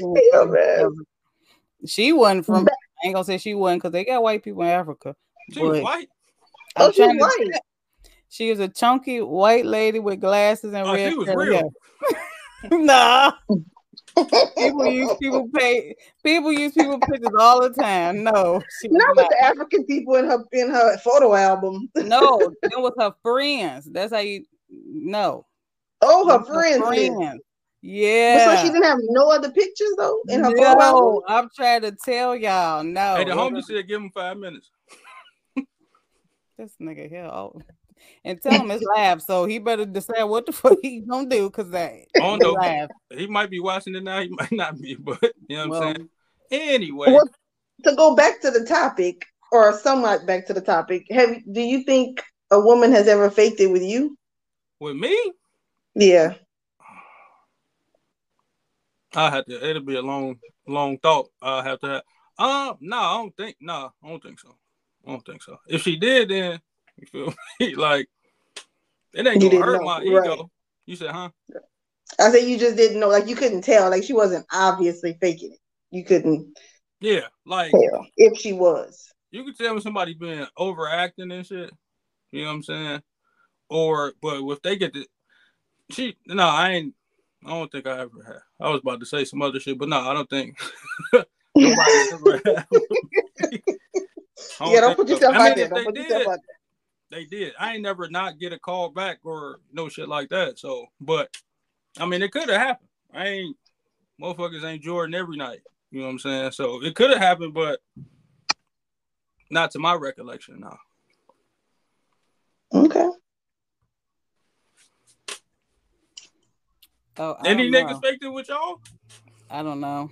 Yeah, man. She wasn't from. I ain't gonna say she wasn't because they got white people in Africa. She was white. Oh, I'm she's trying to white. She was a chunky white lady with glasses and Oh, red. she was real. hair. nah. People use people pay people use people pictures all the time. No, she was Not not. with the African people in her in her photo album. no, it was her friends. That's how you no. Oh, her friends. did. friends. But Yeah. So she didn't have no other pictures though in her photo album. no, I'm trying to tell y'all. No, hey, the it homie said give him five minutes. this nigga here. Oh, and tell him it's live, so he better decide what the fuck he gonna do because that Oh, no. live. He might be watching it now. He might not be, but you know what Well, I'm saying. Anyway, Well, to go back to the topic, or somewhat back to the topic, have do you think a woman has ever faked it with you? with me, Yeah. I had to. It'll be a long, long thought. I have to have. Um, no, I don't think. No, I don't think so. I don't think so. If she did, then you feel me? like it ain't gonna hurt know, my right. ego. You said, huh? I said you just didn't know, like you couldn't tell, like she wasn't obviously faking it. You couldn't Yeah, like tell if she was. you can tell when somebody been overacting and shit. You know what I'm saying? Or but if they get the she no, I ain't I don't think I ever have. I was about to say some other shit, but no, I don't think nobody ever have. Yeah, don't put yourself out there. Don't put yourself out they did. I ain't never not get a call back or no shit like that. So, but I mean, it could have happened. I ain't motherfuckers ain't Jordan every night. You know what I'm saying? So it could have happened, but not to my recollection. No. Okay. Oh, I Any niggas know. faked it with y'all? I don't know.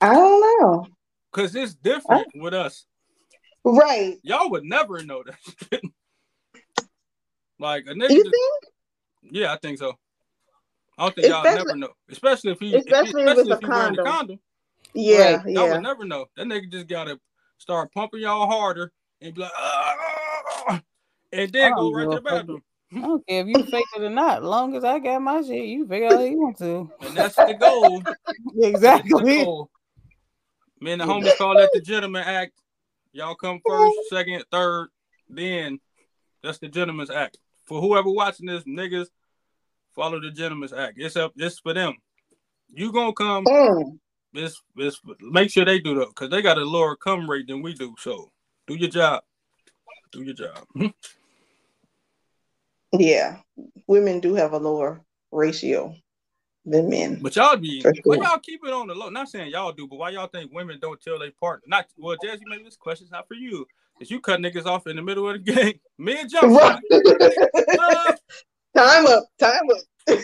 I don't know. Cause it's different with us. Right. Y'all would never know that shit. Like a nigga. You just- think? yeah, I think so. I don't think y'all never know, especially if he, especially if especially it's if a he wearing a condom. condom. Yeah, Right. Y'all yeah. would never know. That nigga just gotta start pumping y'all harder and be like, "Ah," and then go don't right to the bathroom. I don't care if you fake it or not. long as I got my shit, you figure out how you want to. And that's the goal. That's the Exactly. goal. Me and the homies call that the gentleman act. Y'all come first, second, third, then that's the gentleman's act. For whoever watching this, niggas, follow the gentleman's act. It's up. It's for them. You gonna come. Mm. It's, it's make sure they do that because they got a lower come rate than we do. So do your job. Do your job. Yeah. Women do have a lower ratio than men. But y'all be For why y'all keep it on the low? Not saying y'all do, but why y'all think women don't tell their partner? Not well, Jazzy, maybe this question's not for you. Cause you cut niggas off in the middle of the game. Me and Joe. Right. Uh, time up. Time up.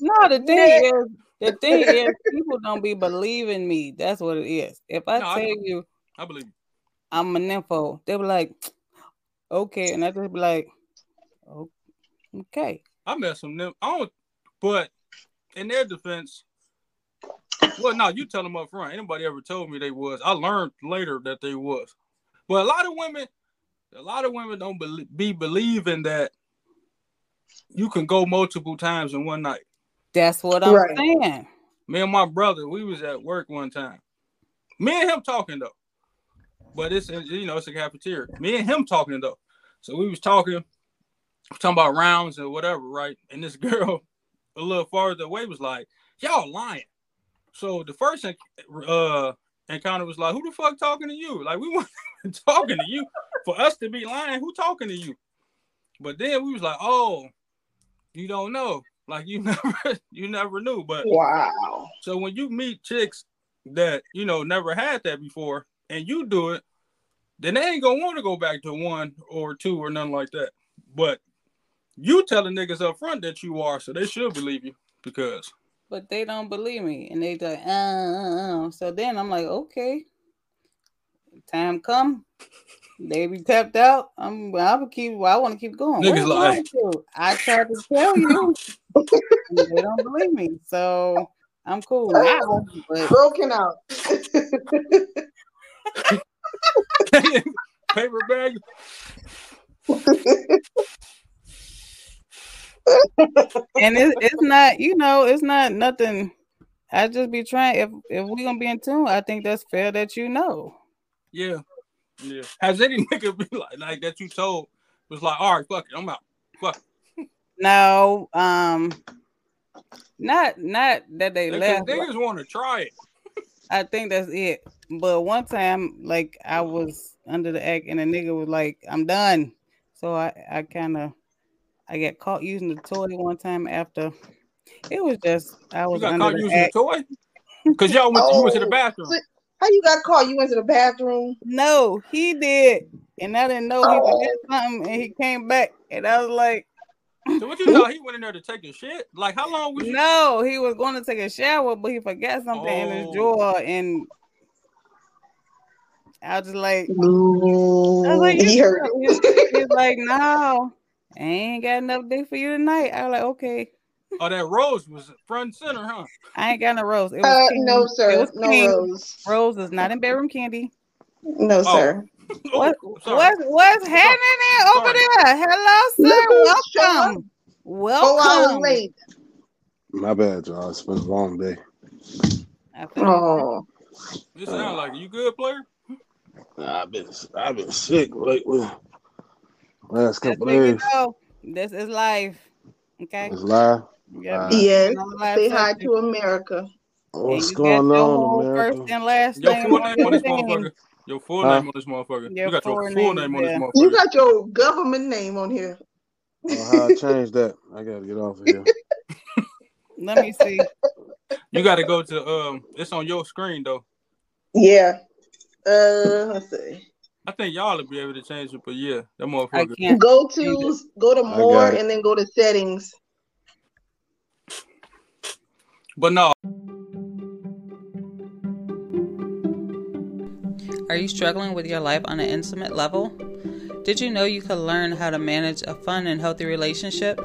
No, the thing is, the thing is, people don't be believing me. That's what it is. If I No, tell know. you I believe you. I'm an info, they'll be like, okay, and I just be like, "Oh, okay. I met some them. I don't, but in their defense, well, no, you tell them up front. Anybody ever told me they was? I learned later that they was. But a lot of women, a lot of women don't be, be believing that you can go multiple times in one night. That's what I'm Right. saying. Me and my brother, we was at work one time. Me and him talking though, but it's you know it's a cafeteria. Me and him talking though, so we was talking, talking about rounds and whatever, right? And this girl, a little farther away, was like, "Y'all lying." So the first uh encounter was like, "Who the fuck talking to you?" Like we weren't talking to you. For us to be lying, who talking to you? But then we was like, "Oh, you don't know." Like you never, you never knew, but Wow. so when you meet chicks that you know never had that before, and you do it, then they ain't gonna want to go back to one or two or nothing like that. But you telling niggas up front that you are, so they should believe you because But they don't believe me, and they like, uh, uh, uh. So then I'm like, okay, time come. They be tapped out. I'm. I will keep. Well, I want to keep going. Niggas What like- wrong with you? I tried to tell you. they don't believe me. So I'm cool now. But Broken out. paper bag. and it, it's not. You know, it's not nothing. I just be trying. If if we gonna be in tune, I think that's fair that you know. Yeah, yeah. Has any nigga be like like that you told was like, all right, fuck it, I'm out. Fuck. No, um, not not that they Because left. niggas want to try it. I think that's it. But one time, like I was under the act, and a nigga was like, "I'm done." So I, I kind of, I got caught using the toilet one time after. It was just I You was got under caught the using a act. toy because y'all went. you went to the Oh, bathroom. So- How you got caught? You went to the bathroom? No, he did, and I didn't know he Oh. did something, and he came back, and I was like, So what you thought he went in there to take a shit? Like how long was you? "No," he was going to take a shower, but he forgot something in his Oh. drawer, and I was just like. I was like, he "You heard it. He's, he's like, no, I ain't got enough dick for you tonight. I was like, okay, Oh, that rose was front and center, huh? I ain't got no rose. It was Uh, king. no, It sir. was No king. rose. Rose is not in bedroom candy. No, Oh. sir. What, Oh, sorry. what's what's happening there over Sorry. there? Hello, sir. who's showing Welcome. Four hours Welcome. late. My bad, y'all. It's been a long day. I feel Oh, You sound like you good player. Nah, I've been I've been sick lately. Last couple big days. enough. This is life. Okay. It's live. Yeah. Uh, yes. Another life Say hi to America. What's And going on, whole America? First and last Your name full on name on this motherfucker. Your full Huh? name on this motherfucker. Your you got your full full name, name on this yeah. You got your government name on here. Oh, how I changed that? I gotta get off of here. Let me see. You got to go to um. It's on your screen though. Yeah. Uh, let's see. I think y'all will be able to change it, but yeah, that I motherfucker. can't. Go to go to more and then go to settings. But no, Are you struggling with your life on an intimate level? Did you know you could learn how to manage a fun and healthy relationship?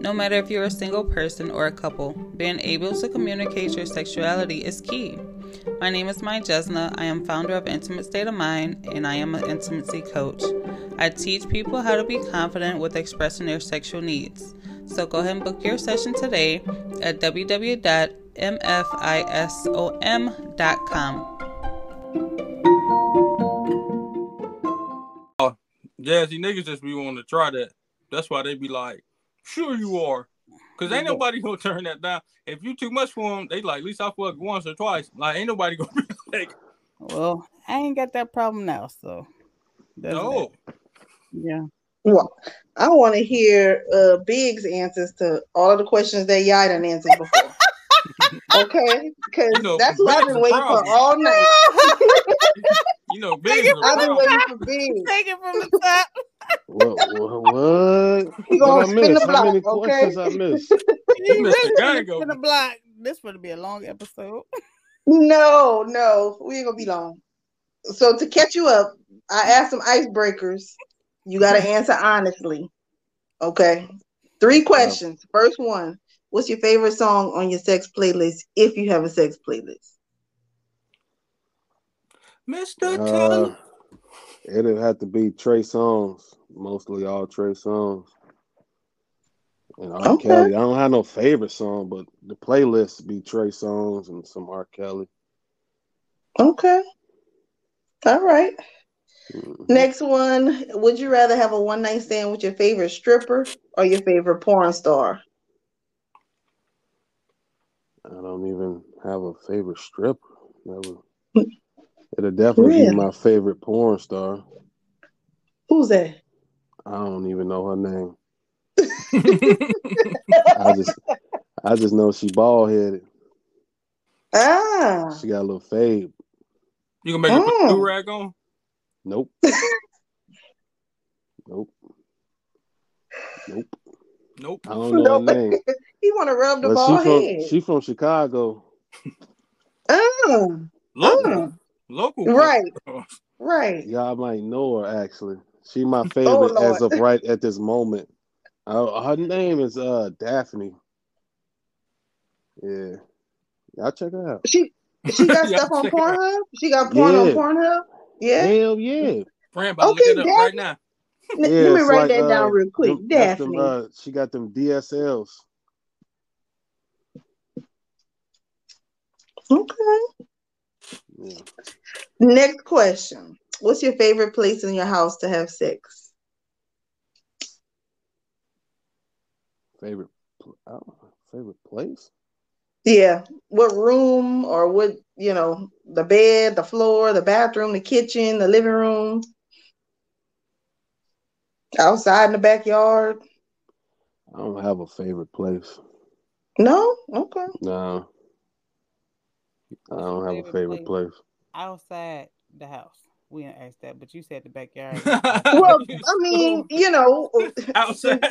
No matter if you're a single person or a couple, being able to communicate your sexuality is key. My name is Mai Jesna. I am founder of Intimate State of Mind and I am an intimacy coach. I teach people how to be confident with expressing their sexual needs. So go ahead and book your session today at www.mfisom.com. Uh, jazzy niggas just be wanting to try that. That's why they be like, "Sure you are," because ain't nobody gonna turn that down. If you too much for them, they like, at least I fuck once or twice. Like, ain't nobody gonna be like, Well, I ain't got that problem now, so that's "No." that. Yeah. Well, I want to hear uh Big's answers to all of the questions that y'all done answered before. okay, because You know, that's what I've been a waiting for all night. You know, big is a I've been waiting for Big. Take it from the top. What? What? what? He gonna I spin missed? the How many okay? questions I missed? You missed the gonna over. spin the block. This would be a long episode. No, no, we ain't gonna be long. So to catch you up, I asked some icebreakers. You got to answer honestly. Okay. Three questions. First one: What's your favorite song on your sex playlist? If you have a sex playlist. Mr. Uh, it'd have to be Trey Songz, mostly all Trey Songz. And R. Okay. Kelly. I don't have no favorite song, but the playlist be Trey Songz and some R. Kelly. Okay. All right. Next one: Would you rather have a one night stand with your favorite stripper or your favorite porn star? I don't even have a favorite stripper. Never. It'll definitely Really? be my favorite porn star. Who's that? I don't even know her name. I just, I just know she bald headed. Ah. She got a little fade. You gonna make her put a do rag on? Nope. nope. Nope. Nope. I don't know her Nope. name. He want to rub the But bald she from head. she from Chicago. Oh, Local. Oh. Local. right, right. Y'all might know her actually. She my favorite Oh, as of right at this moment. Uh, her name is uh Daphne. Yeah. Y'all check her out. She she got stuff on check it out. Pornhub. She got porn on Pornhub. Yeah. Hell yeah. Friend, about Okay, look it up Daphne. right now. N- Yeah, Let me write like, that uh, down real quick. them- that's them, Daphne. uh, she got them DSLs. Okay. Yeah. Next question. What's your favorite place in your house to have sex? Favorite pl- I don't know, favorite place? Yeah. What room or what, you know, the bed, the floor, the bathroom, the kitchen, the living room, outside in the backyard? I don't have a favorite place. No? Okay. No. I don't have a Favorite favorite place. Outside the house. We didn't ask that, but you said the backyard. Well, I mean, you know, outside.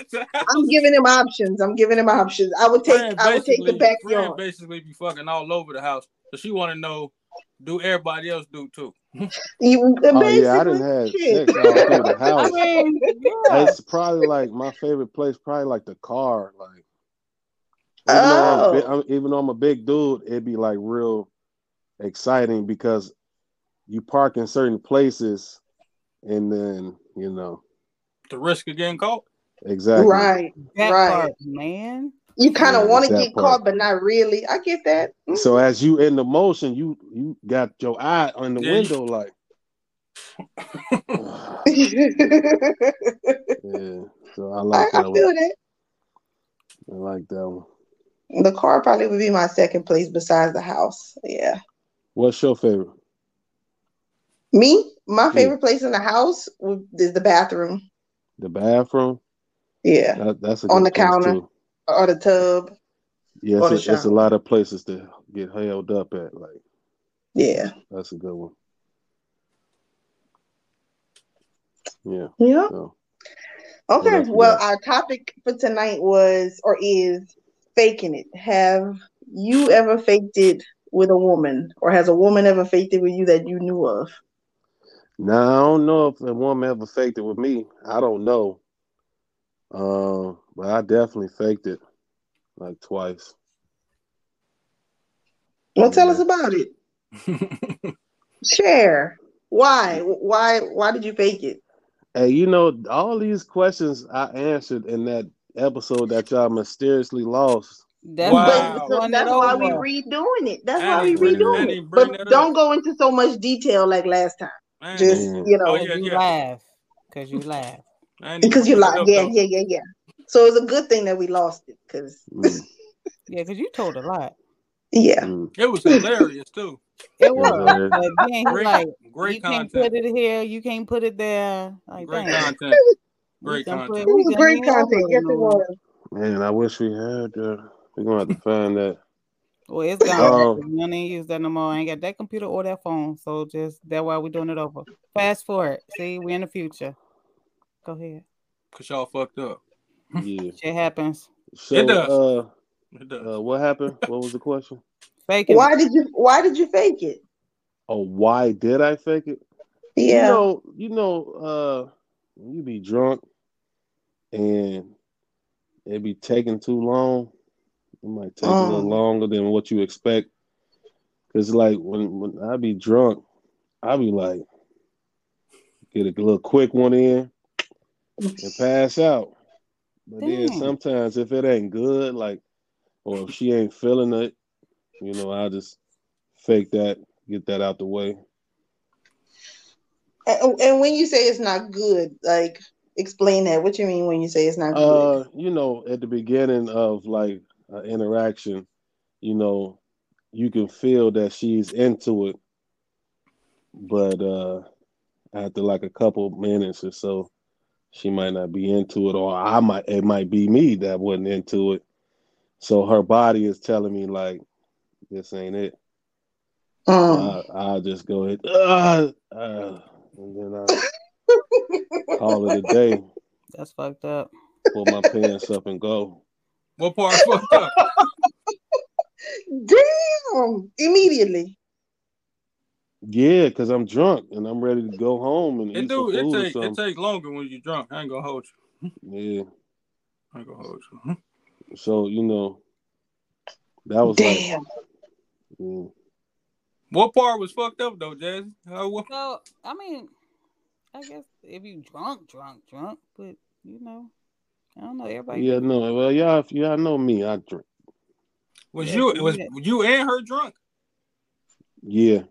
I'm giving him options. I'm giving him options. I would take Friend I would take the basically- friend backyard. basically be fucking all over the house. So she want to know, do everybody else do too? You, uh, Oh yeah, I basically, didn't have sex all through the I house. mean, yeah. It's probably like my favorite place, probably like the car. Like even, though I'm, a big, Oh. I'm, even though I'm a big dude, it'd be like real exciting because you park in certain places, and then you know The risk of getting caught. exactly. Right, that right. part, man. You kind Yeah, of want to get part. caught, but not really. I get that. Mm. So as you in the motion, you you got your eye on the Yeah, window, like yeah. So I I, like I that feel one. that. I like that one. The car probably would be my second place besides the house. Yeah. What's your favorite? Me, my favorite place in the house is the bathroom. The bathroom. Yeah. That, that's a On the counter. too. Or the tub. The it's, a lot of places to get held up at. Like Yeah. that's a good one. Yeah. Yeah. So, Okay. Well, our topic for tonight was or is faking it. Have you ever faked it with a woman, or has a woman ever faked it with you that you knew of? Now I don't know if a woman ever faked it with me. I don't know. Um, but I definitely faked it like twice. Well, tell us about it. Share. Why? Why? Why did you fake it? Hey, you know, all these questions I answered in that episode that y'all mysteriously lost. That's Wow. why we're so that's why we over. redoing it. That's And why we he bring it- redoing it. But don't go into so much detail like last time. Man, Just Mm. you know, Oh, yeah, you yeah. laugh. Cause you laugh. I ain't even because you bring it like, up, yeah, though. yeah, yeah, yeah. So it's a good thing that we lost it, because Mm, Yeah, cause you told a lot. yeah, mm. It was hilarious too. It was was. But then Great, like, great you can't put it here, you can't put it there. Like, Great dang. content. Great done content. it was great content. Yes, it was. Man, I wish we had that. We're gonna have to find that. Well, it's gone. Oh. We don't even use that no more. I ain't got that computer or that phone. So just that's why we're doing it over. Fast forward. See, we're in the future. Go ahead. Cause y'all fucked up. Yeah. Shit happens. So It does. uh It does. uh what happened? What was the question? Faking. Why did you? Why did you fake it? Oh, why did I fake it? Yeah. You know, you know, uh you be drunk and it be taking too long. It might take a little Mm. longer than what you expect. Cause like when when I be drunk, I be like get a little quick one in and pass out. But then sometimes if it ain't good, like or if she ain't feeling it, you know, I just fake that, get that out the way. and, and when you say it's not good, like explain that. What you mean when you say it's not good? Uh, you know, at the beginning of like an interaction, you know, you can feel that she's into it, but uh after like a couple minutes or so, she might not be into it, or I might it might be me that wasn't into it. So her body is telling me like this ain't it. Mm. I, I'll just go ahead, uh, uh, and then I call it a day, That's fucked up. pull my pants up and go. What part fucked up? Damn! Immediately. Yeah, because I'm drunk and I'm ready to go home and It eat some do. It food or take. It something. take longer when you're drunk. I ain't gonna hold you. Yeah. I ain't gonna hold you. So, you know, that was like, Damn. mm, What part was fucked up though, Jazz? What, So I mean, I guess if you drunk, drunk, drunk, but you know, I don't know. Everybody. yeah, no, well, y'all, y'all know me. I drink. was Yeah, you? so Was yeah. you and her drunk? Yeah.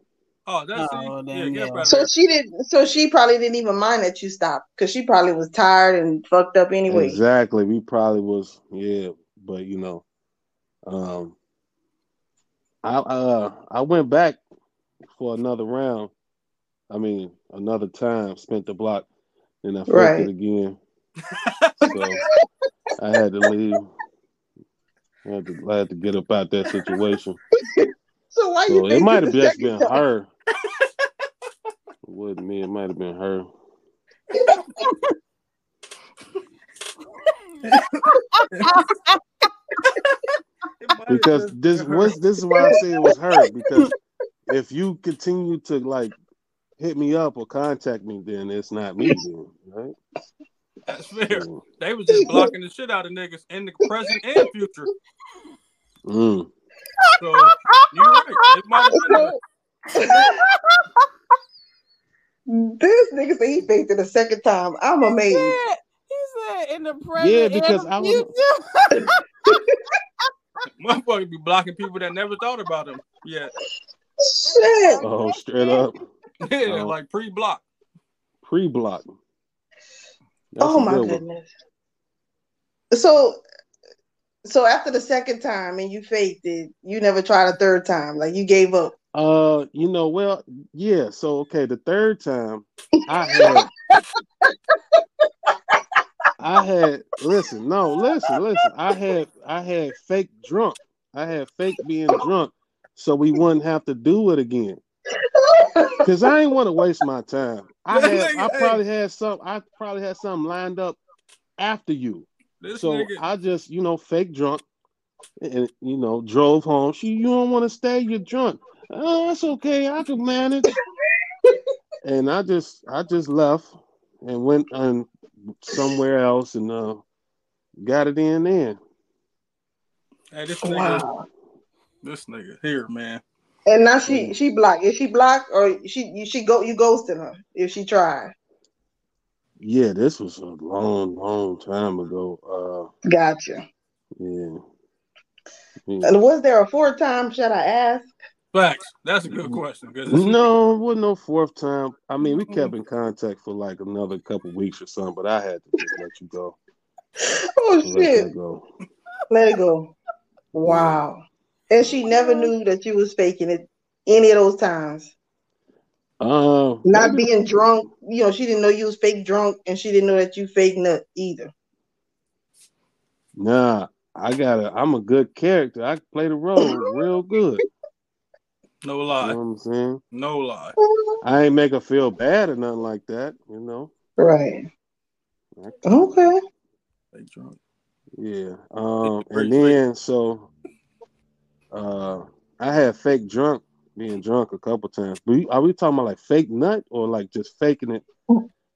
Oh, that's Oh, it. then, Yeah, yeah. So she didn't. So she probably didn't even mind that you stopped because she probably was tired and fucked up anyway. Exactly. We probably was, yeah, but you know, um, I uh I went back for another round. I mean, another time, spent the block, and I faked Right. it again. So I had to leave. I had to, I had to get up out that situation. So why you? It might have just been time? her. It wasn't me. It might have been her. Because this was this is why I say it was her. Because if you continue to like hit me up or contact me, then it's not me. Then, right? That's fair. So, They was just blocking the shit out of niggas in the present and future. mm. So you're right. It might have been her. This nigga said he faked it a second time. I'm amazed. Yeah, he said in the present Yeah, and because the I was- future. Motherfucker be blocking people that never thought about him yet. Shit. Oh, straight up Yeah, Oh. like pre-block. pre-block. That's oh my good one. goodness. So so after the second time and you faked it, you never tried a third time. Like you gave up. Uh, you know, well, yeah. So okay, the third time I had, I had. Listen, no, listen, listen. I had, I had fake drunk. I had fake being drunk, so we wouldn't have to do it again. Cause I ain't want to waste my time. I had, nigga- I hey. probably had some. I probably had something lined up after you. This So nigga, I just, you know, fake drunk, and you know, drove home. She, you don't want to stay. You're drunk. Oh, that's okay. I can manage. and I just, I just left and went on somewhere else and uh, got it in there. hey, this nigga, Wow. this nigga here, man. And now she she blocked. Is she blocked or she you she go you ghosted her if she tried? Yeah, this was a long, long time ago. Gotcha. Uh, yeah. Yeah. And was there a fourth time? Should I ask? Facts. That's a good question. No, it wasn't no fourth time. I mean, we kept in contact for like another couple weeks or something, but I had to just let you go. Oh Let shit! that go. Let it go. Wow. And she never knew that you was faking it any of those times. Uh, Not being drunk, you know, she didn't know you was fake drunk, and she didn't know that you fake nut either. Nah, I gotta. I'm a good character. I play the role real good. no You lie. know what I'm saying? No lie. I ain't make her feel bad or nothing like that. You know? Right. Okay. They drunk. Yeah. Um, and then so, uh, I had fake drunk, being drunk a couple times. But are we talking about like fake nut or like just faking it?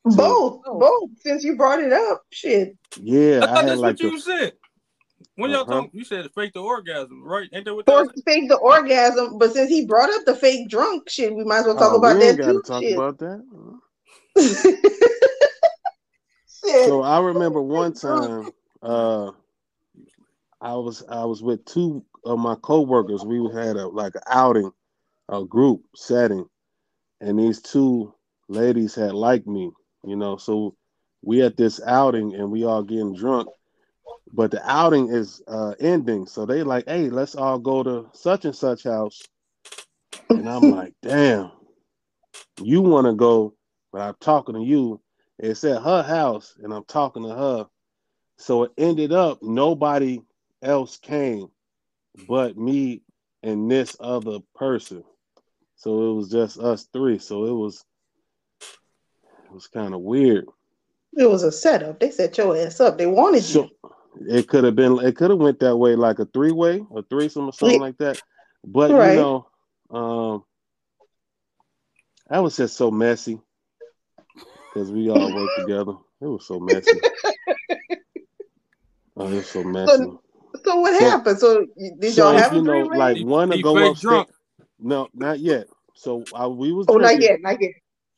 Both, both. Since you brought it up, shit. Yeah, I I, thought had that's like what you said. When y'all Uh-huh. talk, you said fake the orgasm, right? Ain't that what For that fake the orgasm, but since he brought up the fake drunk shit, we might as well talk Oh, about we ain't that too. talk shit. about that. So I remember one time, uh, I was I was with two of my coworkers. We had a like an outing, a group setting, and these two ladies had liked me, you know. So we at this outing and we all getting drunk, but the outing is uh, ending. So they like, hey, let's all go to such and such house, and I'm like, damn, you want to go, but I'm talking to you. It's at her house, and I'm talking to her. So it ended up nobody else came but me and this other person. So it was just us three. So it was it was kind of weird. It was a setup. They set your ass up. They wanted So you. it could have been it could have went that way like a three way, a threesome or something Yeah. like that. But Right. you know, um that was just so messy because we all worked together. It was so messy. Oh, it was so messy. So what So- happened? So did so y'all if have you a know, three-way? like He- one to he go upstairs. drunk. No, not yet. So I, we was oh, not drinking. yet, not yet.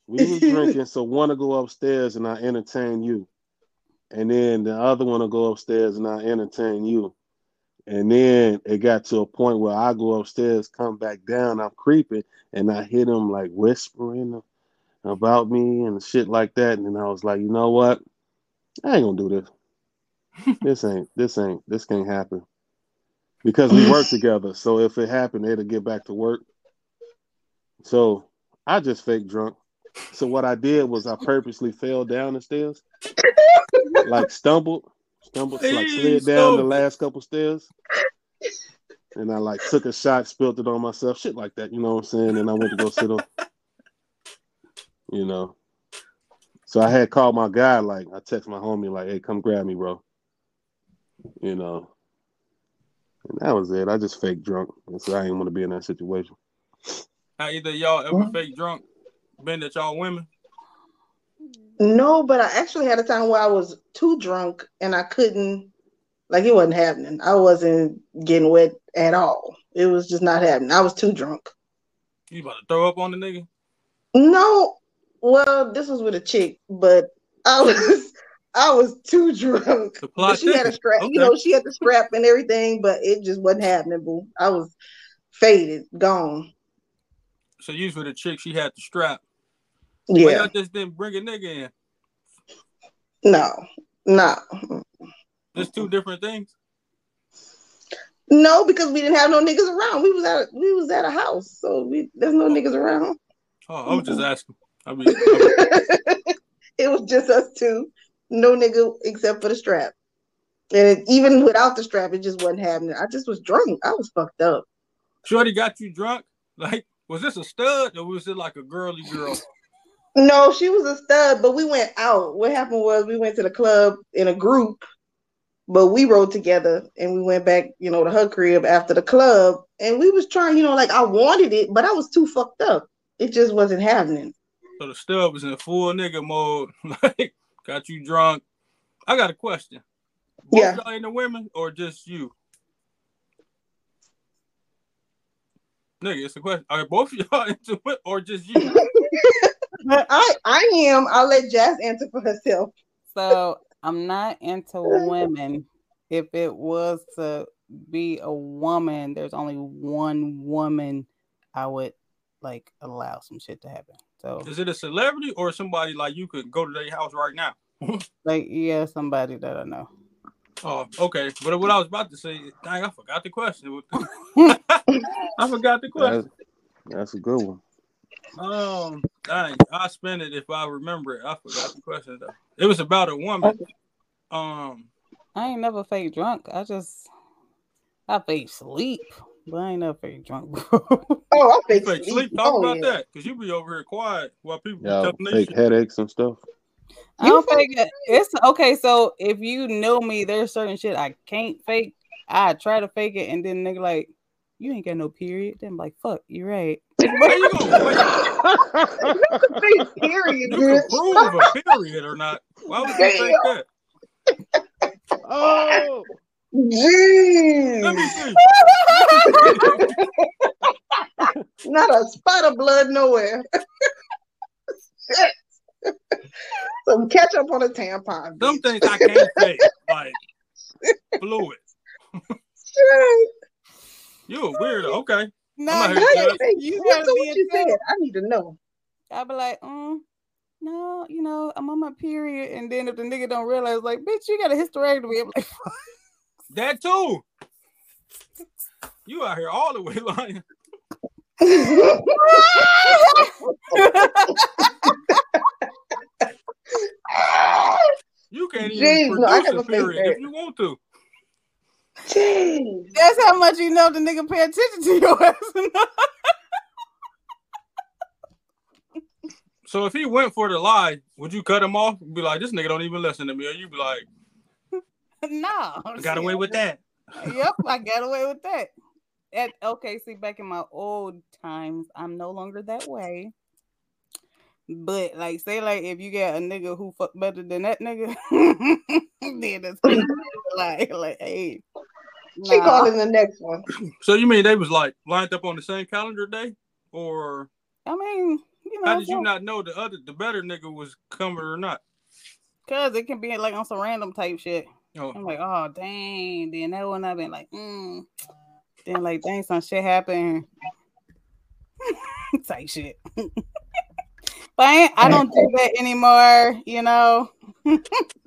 We was drinking. So one to go upstairs and I entertain you, and then the other one to go upstairs and I entertain you, and then it got to a point where I go upstairs, come back down, I'm creeping, and I hear them like whispering about me and shit like that, and then I was like, you know what? I ain't gonna do this. This ain't. This ain't. This can't happen. Because we work together. So if it happened, it'll get back to work. So I just fake drunk. So what I did was I purposely fell down the stairs, like stumbled, stumbled, like slid down the last couple stairs, and I like took a shot, spilled it on myself, shit like that. You know what I'm saying? And I went to go sit on, you know. So I had called my guy, like I text my homie, like, "Hey, come grab me, bro." You know, and that was it. I just fake drunk, and so I didn't want to be in that situation. How either y'all ever fake drunk, been that y'all women? No, but I actually had a time where I was too drunk and I couldn't, like, it wasn't happening. I wasn't getting wet at all. It was just not happening. I was too drunk. You about to throw up on the nigga? No, well, this was with a chick, but I was I was too drunk. The plot But she had a strap, you know, she had the strap and everything, but it just wasn't happening, boo. I was faded, gone. So with a chick, she had the strap. Why Yeah. y'all just didn't bring a nigga in? No, no. There's two different things. No, because we didn't have no niggas around. We was at we was at a house, so we there's no oh. niggas around. Oh, I was just asking. I mean, it was just us two, no nigga except for the strap. And it, even without the strap, it just wasn't happening. I just was drunk. I was fucked up. Shorty got you drunk. Like, was this a stud or was it like a girly girl? No, she was a stud, but we went out. What happened was we went to the club in a group, but we rode together and we went back, you know, to her crib after the club. And we was trying, you know, like I wanted it, but I was too fucked up. It just wasn't happening. So the stud was in full nigga mode. Like, got you drunk. I got a question. Both Yeah. y'all into women or just you? Nigga, it's a question. Are both of y'all into it or just you? I I am. I'll let Jazz answer for herself. So I'm not into women. If it was to be a woman, there's only one woman I would like allow some shit to happen. So Is it a celebrity or somebody like you could go to their house right now? like yeah, somebody that I know. Oh, okay. But what I was about to say, dang, I forgot the question. I forgot the question. That's, that's a good one. Um, dang, I spent it if I remember it. I forgot the question though. It was about a woman. Um, I ain't never fake drunk. I just I fake sleep, but I ain't never fake drunk. before. Oh, I fake fake sleep. sleep. Talk Oh, about yeah. that, cause you be over here quiet while people be Yeah, fake shit. headaches and stuff. I don't fake it. It's okay. So if you know me, there's certain shit I can't fake. I try to fake it, and then nigga like, you ain't got no period. Then I'm like, fuck, you're right. How you gonna? Fake period, You can prove a period or not. Why would you think that? Oh, Jeez. Let me see. Not a spot of blood nowhere. Some ketchup on a tampon. Some things I can't fake, like fluid. Shit. You a weirdo. Okay. No, I'm How not you, here you to fake- you What's gotta the- be what you into said? I need to know. I'll be like, mm, no, you know, I'm on my period, and then if the nigga don't realize, like, bitch, you got a hysterectomy. I'm like, That too. You out here all the way lying. You can't even Jeez, produce never a faked period if you want to. Jeez. That's how much you know the nigga pay attention to your ass. So if he went for the lie, would you cut him off? Be like, this nigga don't even listen to me, or you be like, no, I got away with that. yep, I got away with that. At okay, see, back in my old times, I'm no longer that way. But like, say like if you got a nigga who fuck better than that nigga, then that's like, like, hey, She nah. calling the next one. So you mean they was like lined up on the same calendar day, or I mean, you know, how did you not know the other, the better nigga was coming or not? Cause it can be like on some random type shit. Oh, I'm like, oh dang. Then that one I've been like, mm. Then like, dang, some shit happened. type shit. but I, ain't- I don't do that anymore. You know.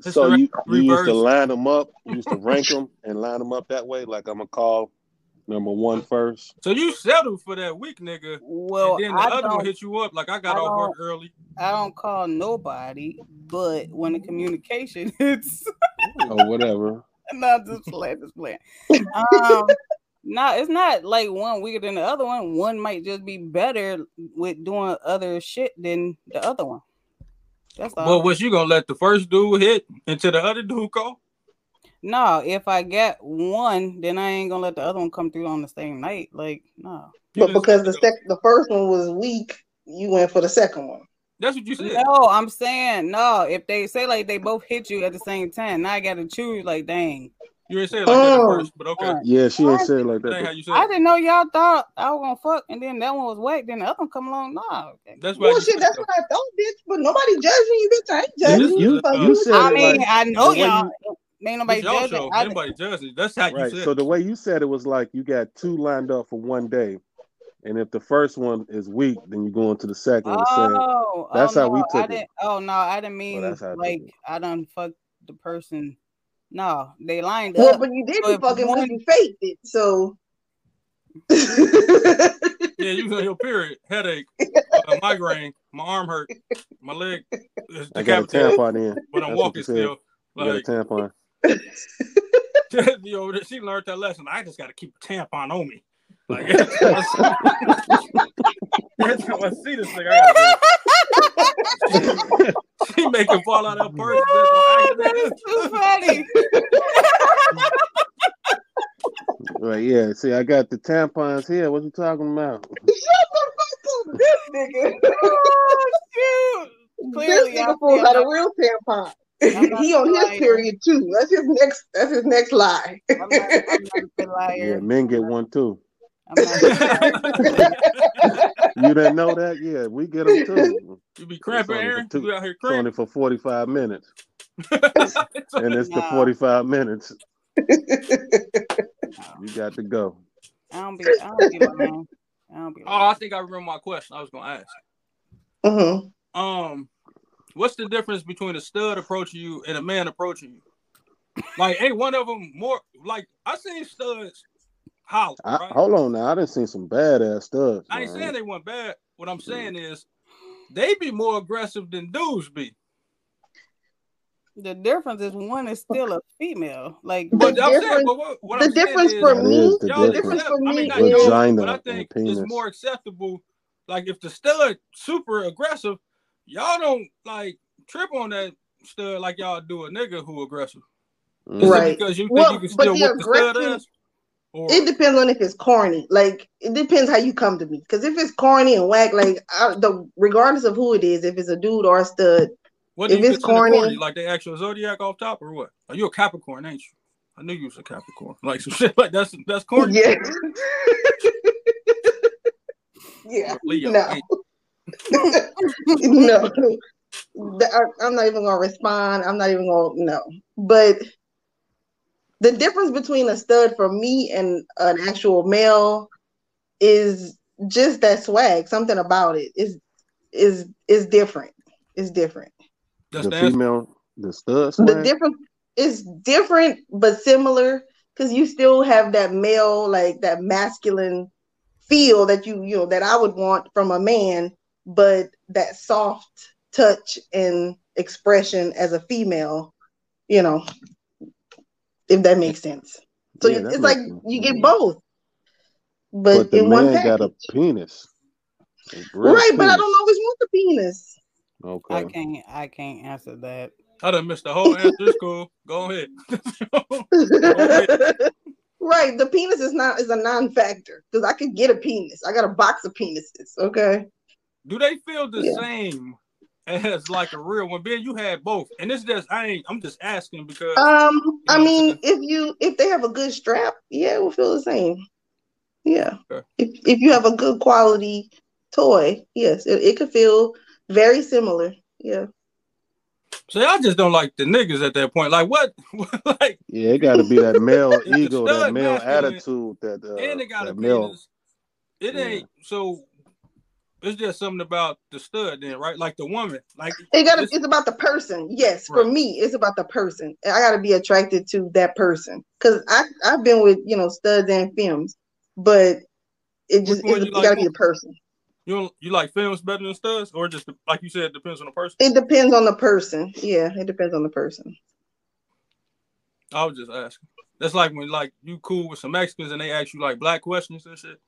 So you, you used to line them up, you used to rank them and line them up that way. Like I'm gonna call number one first. So you settled for that weak nigga, Well, and then the I other one hit you up like I got I off work early. I don't call nobody. But when the communication, it's or whatever. not just playing, just playing. Um, no, it's not like one weaker than the other one. One might just be better with doing other shit than the other one. That's all. Well, was you gonna let the first dude hit until the other dude call? no, if I get one, then I ain't gonna let the other one come through on the same night. Like, no. But because the that. sec- the first one was weak, you went for the second one. That's what you said. No, I'm saying no. If they say like they both hit you at the same time, now I gotta choose. Like, dang, You ain't say it like that at Oh. first, but okay. Yeah, she ain't said it like That ain't how you said I didn't know y'all thought I was gonna fuck, and then that one was whack. Then the other one come along. Nah, okay. That's why you Bullshit, that's what I thought, bitch. But nobody judging you, bitch. I ain't judging this You is, Fuck uh, you said I mean, like I know the way y'all. Ain't nobody It's y'all judging. show. I, Anybody judging? That's how you right. said. So the way you said it was like you got two lined up for one day, and if the first one is weak, then you go into the second one. Saying, oh, That's oh, how we no, I took it. didn't. Oh no, I didn't mean that's how I took like it. I done fucked the person. No, they lined Well, up. but you didn't if fuck him one- you faked it. So Yeah, you on your period, headache, uh, migraine, my arm hurt, my leg is I got a tampon in. but I'm That's walking you said. still. You got a tampon. you know, she learned that lesson. I just got to keep a tampon on me. Like every time I see, every time I see this thing, I gotta she make it fall out of her purse. Oh, that is too funny. Right, yeah. See, I got the tampons here. What you talking about? shut the fuck up, this nigga. oh shoot! Clearly, this nigga fool see, a real tampon. He on his lying. period too. That's his next. That's his next lie. I'm not, I'm not a good liar. Yeah, men get one too. I'm not a good liar. You didn't know that? Yeah, we get them too. You be crapping, Aaron? two- You out here It's only for 45 minutes. It's And it's the 45 minutes. You got to go. I don't be. I don't be lying. I don't be Oh. I think I remember my question. I was gonna ask. Mhm. Um, what's the difference between a stud approaching you and a man approaching you? Like, ain't one of them more like I seen studs holler, I, right? hold on now. I didn't see some badass studs. I ain't man. saying they weren't bad. What I'm saying is they be more aggressive than dudes be. The difference is one is still a female. Like The But I'm saying, difference- but what, what the I'm difference is, for me, is the y'all difference. accept- for I mean, me not is- y'all, Vagina but I think it's more acceptable. Like if the stud super aggressive, y'all don't like trip on that stud like y'all do a nigga who aggressive. Is Mm. Right. because you think Well, you can but still the whoop the stud ass? Or It depends on if it's corny. Like it depends how you come to me. Because if it's corny and whack, like I, the regardless of who it is, if it's a dude or a stud, what if it's corny? corny- Like the actual zodiac off top or what? Are you a Capricorn, ain't you? I knew you was a Capricorn. Like some shit like that's that's corny. yeah, yeah, Leo. No. no. I- I'm not even gonna respond. I'm not even gonna no. But the difference between a stud for me and an actual male is just that swag. Something about it is is is different. It's different. That's The the female, the stud The swag. difference is different but similar because you still have that male, like that masculine feel that you you know that I would want from a man, but that soft touch and expression as a female, you know, if that makes sense. So Yeah, it's like sense. you get both, but, but the in one man got a penis. A real Right, but I don't always want the penis. Okay. I can't. I can't answer that. I done missed the whole answer. It's cool. Go ahead. right, the penis is not is a non-factor because I could get a penis. I got a box of penises. Okay. Do they feel the Yeah. same as like a real one? Ben, you had both, and it's just I ain't. I'm just asking because Um, I know, mean, if you if they have a good strap, yeah, it will feel the same. Yeah. Okay. If if you have a good quality toy, yes, it, it could feel very similar. Yeah. so I just don't like the niggas at that point. Like what? like Yeah, it got to be that male ego, that male masculine attitude, that uh, and they got a that male. penis. It Yeah. ain't so. It's just something about the stud, then, right? Like the woman, like It got it's- it's about the person. Yes, for me, it's about the person. I got to be attracted to that person cuz I I've been with, you know, studs and films, but it just it's, it like got to be the person. you don't, you like films better than studs, or just like you said, it depends on the person. It depends on the person. Yeah, it depends on the person. I was just asking. That's like when like you cool with some Mexicans and they ask you like black questions and shit.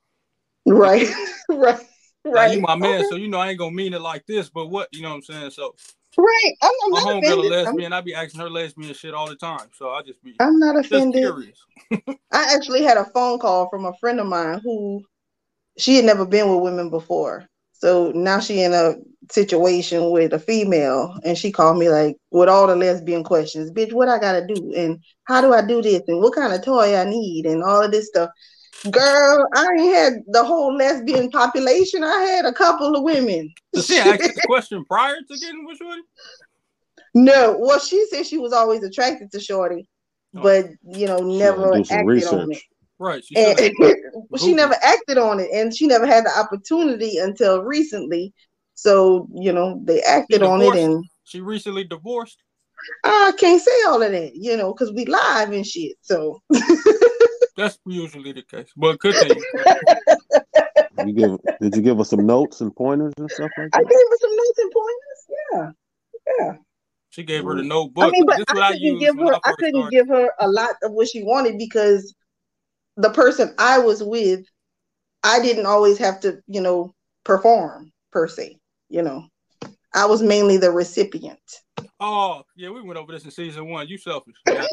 Right. right. Right. you my man, Okay. so you know I ain't gonna mean it like this, but what you know what I'm saying? So Right. I'm, I'm my not homegirl a. I'm, lesbian, I be asking her lesbian shit all the time. So I just be I'm not offended. I actually had a phone call from a friend of mine who she had never been with women before. So now she in a situation with a female, and she called me like with all the lesbian questions, bitch, what I gotta do, and how do I do this, and what kind of toy I need, and all of this stuff. Girl, I ain't had the whole lesbian population. I had a couple of women. Did she ask this question prior to getting with Shorty? No, well, she said she was always attracted to Shorty, Oh. but you know, never do some acted on it. Right. She And she never acted on it, and she never had the opportunity until recently. So you know, they acted on it, and she recently divorced. I can't say all of that, you know, because we live and shit. So That's usually the case. But continue. You give did you give us some notes and pointers and stuff like I gave her some notes and pointers. Yeah, yeah. She gave her the notebook. I mean, but this is what I I couldn't used give her. I I couldn't started. give her a lot of what she wanted because the person I was with, I didn't always have to, you know, perform per se. You know, I was mainly the recipient. Oh, yeah, we went over this in season one. You selfish. Got,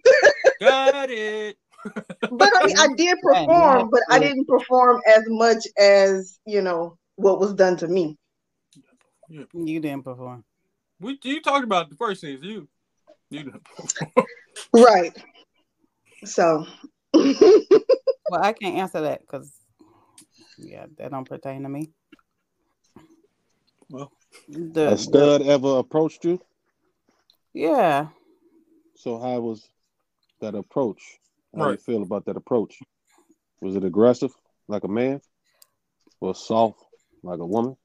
got it. But I mean, I did Yeah, perform, but I didn't perform as much as you know what was done to me. You didn't perform. We you talked about the first season. You you didn't. Right. So. Well, I can't answer that because yeah, that don't pertain to me. Well, the, A stud ever approached you? yeah, So how was that approach? How do you feel about that approach? Was it aggressive, like a man, or soft, like a woman?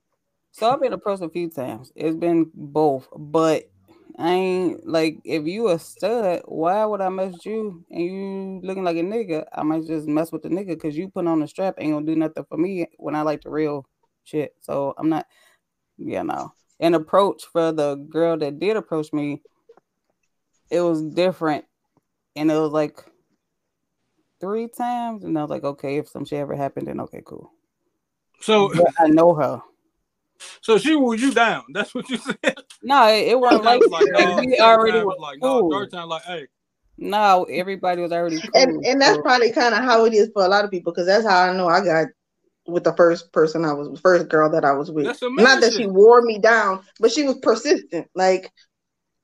So I've been approached a few times. It's been both, but I ain't like if you a stud, why would I mess you and you looking like a nigga? I might just mess with the nigga because you put on the strap ain't gonna do nothing for me when I like the real shit. So I'm not, you know. An approach for the girl that did approach me, it was different, and it was like three times, and I was like, okay, if some shit ever happened, then okay, cool. so But I know her. so she wore you down. That's what you said. No, it, it wasn't like, was like, like, no. we already was like, no. Third time, like, hey, No, everybody was already cool. and and that's so- probably kind of how it is for a lot of people because that's how I know I got with the first person I was first girl that I was with. That's some Not that she wore me down, but she was persistent. Like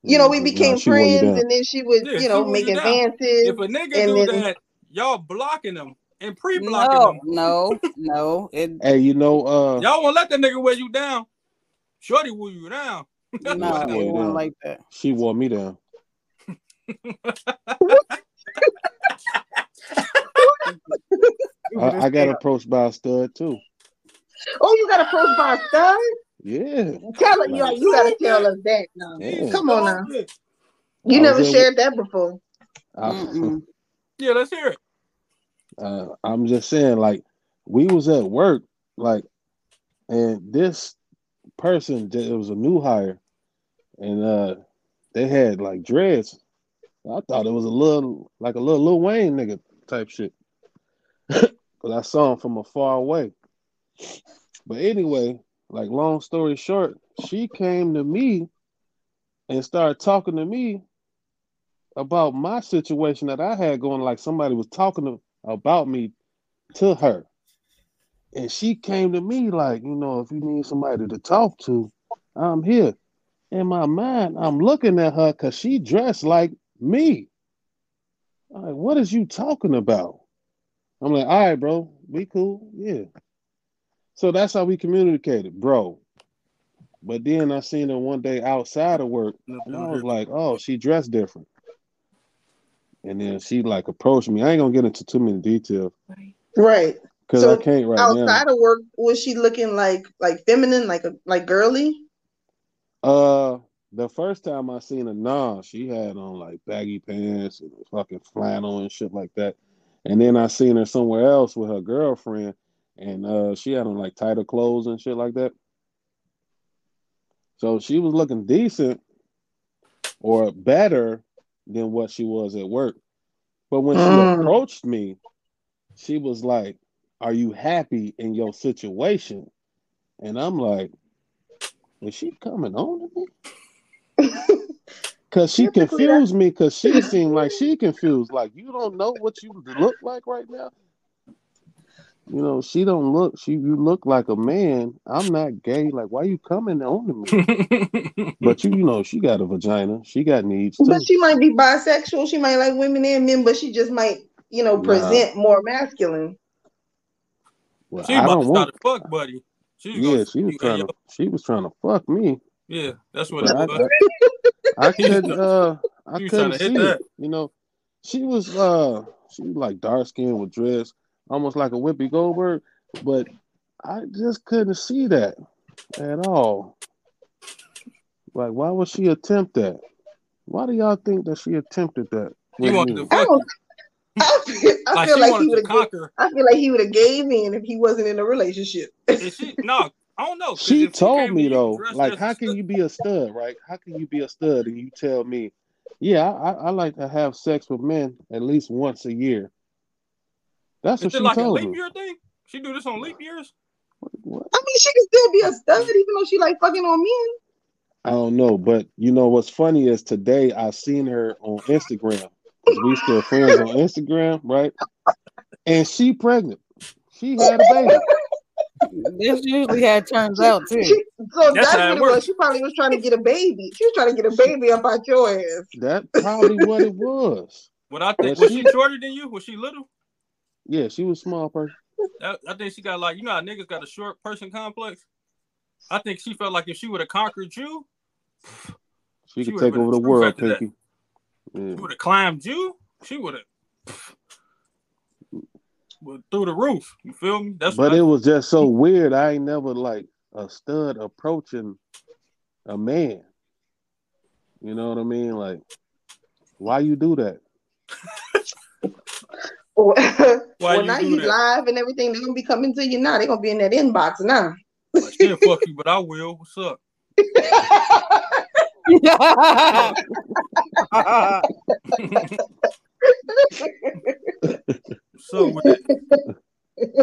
you know, we Mhm. became Nah, she wore you friends, and then she would Yeah, you know wore make you down. advances. if a nigga and do then- that, y'all blocking them and pre-blocking no, them. no, no. It Hey, you know, uh, Y'all won't let that nigga wear you down. Shorty wore you down. no, Why it wasn't down? like that. she wore me down. I, I got approached by a stud too. oh, you got approached by a stud? Yeah. Tell her you, Like- you gotta tell us that now. Yeah. Come on now. You I never in- shared that before. I. Yeah, let's hear it. uh, I'm just saying, like, we was at work, like, and this person, it was a new hire, and uh, they had like dreads. I thought it was a little, like a little Lil Wayne nigga type shit, because I saw him from a far away. But anyway, like, long story short, she came to me and started talking to me about my situation that I had going, like somebody was talking to, about me to her. And she came to me like, you know, if you need somebody to talk to, I'm here. In my mind, I'm looking at her because she dressed like me. I'm like, what is you talking about? I'm like, all right, bro, we cool. Yeah. So that's how we communicated, bro. But then I seen her one day outside of work, and I was like, oh, she dressed different. And then she like approached me. I ain't gonna get into too many details Right. because So, I can't right Outside of work, was she looking like like feminine, like a like girly? Uh, the first time I seen her, nah, she had on like baggy pants and fucking flannel and shit like that. And then I seen her somewhere else with her girlfriend, and uh, she had on like tighter clothes and shit like that. So she was looking decent or better than what she was at work. But when she Mm. approached me, she was like, Are you happy in your situation? And I'm like, Is she coming on to me? Cause she confused me because she seemed like she confused. Like you don't know what you look like right now. You know, she don't look. She you look like a man. I'm not gay. Like, why you coming on to me? but you, you know, she got a vagina. She got needs too. But she might be bisexual. She might like women and men, but she just might, you know, Nah. present more masculine. Well, she I about don't to want. start a fuck buddy. She Yeah, she was you- trying yo, to. She was trying to fuck me. Yeah, that's what I, it was. I, I couldn't. Uh, I couldn't trying to hit see that. it. You know, she was. Uh, she was like dark skinned with dreads, almost like a Whoopi Goldberg. But I just couldn't see that at all. Like, why would she attempt that? Why do y'all think that she attempted that? He wanted me? to I fuck oh. don't. you. I feel I Like feel she like he would to have. conquer. I feel like he would have gave in if he wasn't in a relationship. And she no, I don't know. She told me though, like, how can stud- you be a stud, right? How can you be a stud and you tell me, yeah, I, I like to have sex with men at least once a year. That's Is what it she like a told leap me. year thing? She do this on leap years? What? I mean, she can still be a stud even though she like fucking on men. I don't know, but you know what's funny is today I seen her on Instagram. we still friends on Instagram, right? And she pregnant. She had a baby. This usually how it turns out too. She, so That's that's, how it what it was. She probably was trying to get a baby. She was trying to get a baby up out your ass. That's probably what it was. What I think But was she- she shorter than you? Was she little? Yeah, she was a small person. I, I think she got like you know how niggas got a short person complex. I think she felt like if she would have conquered you, She She could take over the world. Pinky. Yeah. she would have climbed you. She would have through the roof. You feel me? That's But it I, was just so weird. I ain't never like a stud approaching a man. You know what I mean? Like, why you do that? well, Why you now do you that? live and everything. They're gonna be coming to you now. They're gonna be in that inbox now. like, she'll fuck you, but I will. What's up? So with it.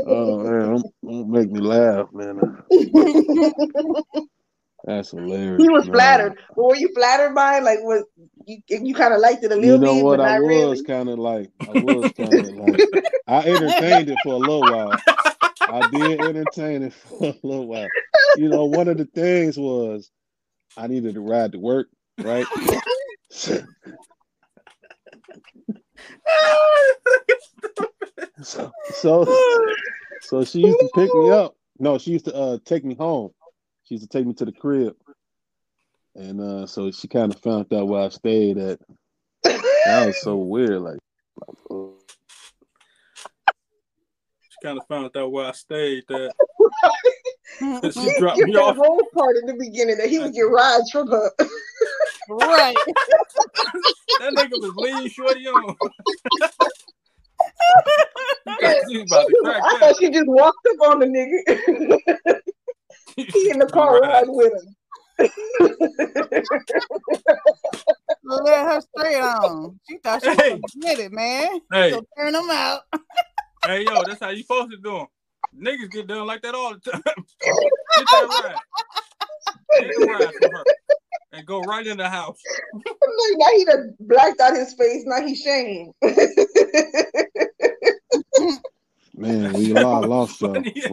Oh man, don't, don't make me laugh, man. That's hilarious. he was man. flattered. But were you flattered by it? Like, was you? You kind of liked it a little bit? You know bit, what? but I was really. kind of like, I was kind of like, I entertained it for a little while. I did entertain it for a little while. You know, one of the things was I needed to ride to work, right? so, so, so she used to pick me up. No, she used to uh, take me home. She used to take me to the crib, and uh, so she kind of found out where I stayed at. That was so weird. Like, uh, She kind of found out where I stayed. That right. she dropped Get me that off. whole part in the beginning that he would get rides from her. Right. that nigga was lean shorty on. You thought she was about to crack I thought she just walked up on the nigga. He in the car Right. riding with him. Let her straight on. She thought she Hey. was get it, man. Hey, So turn them out. hey, yo, that's how you supposed to do 'em. Niggas get done like that all the time. Get that ride. Get a ride her. And go right in the house. Like, now he done blacked out his face. Now he's shamed. man, we all lost y'all. funny as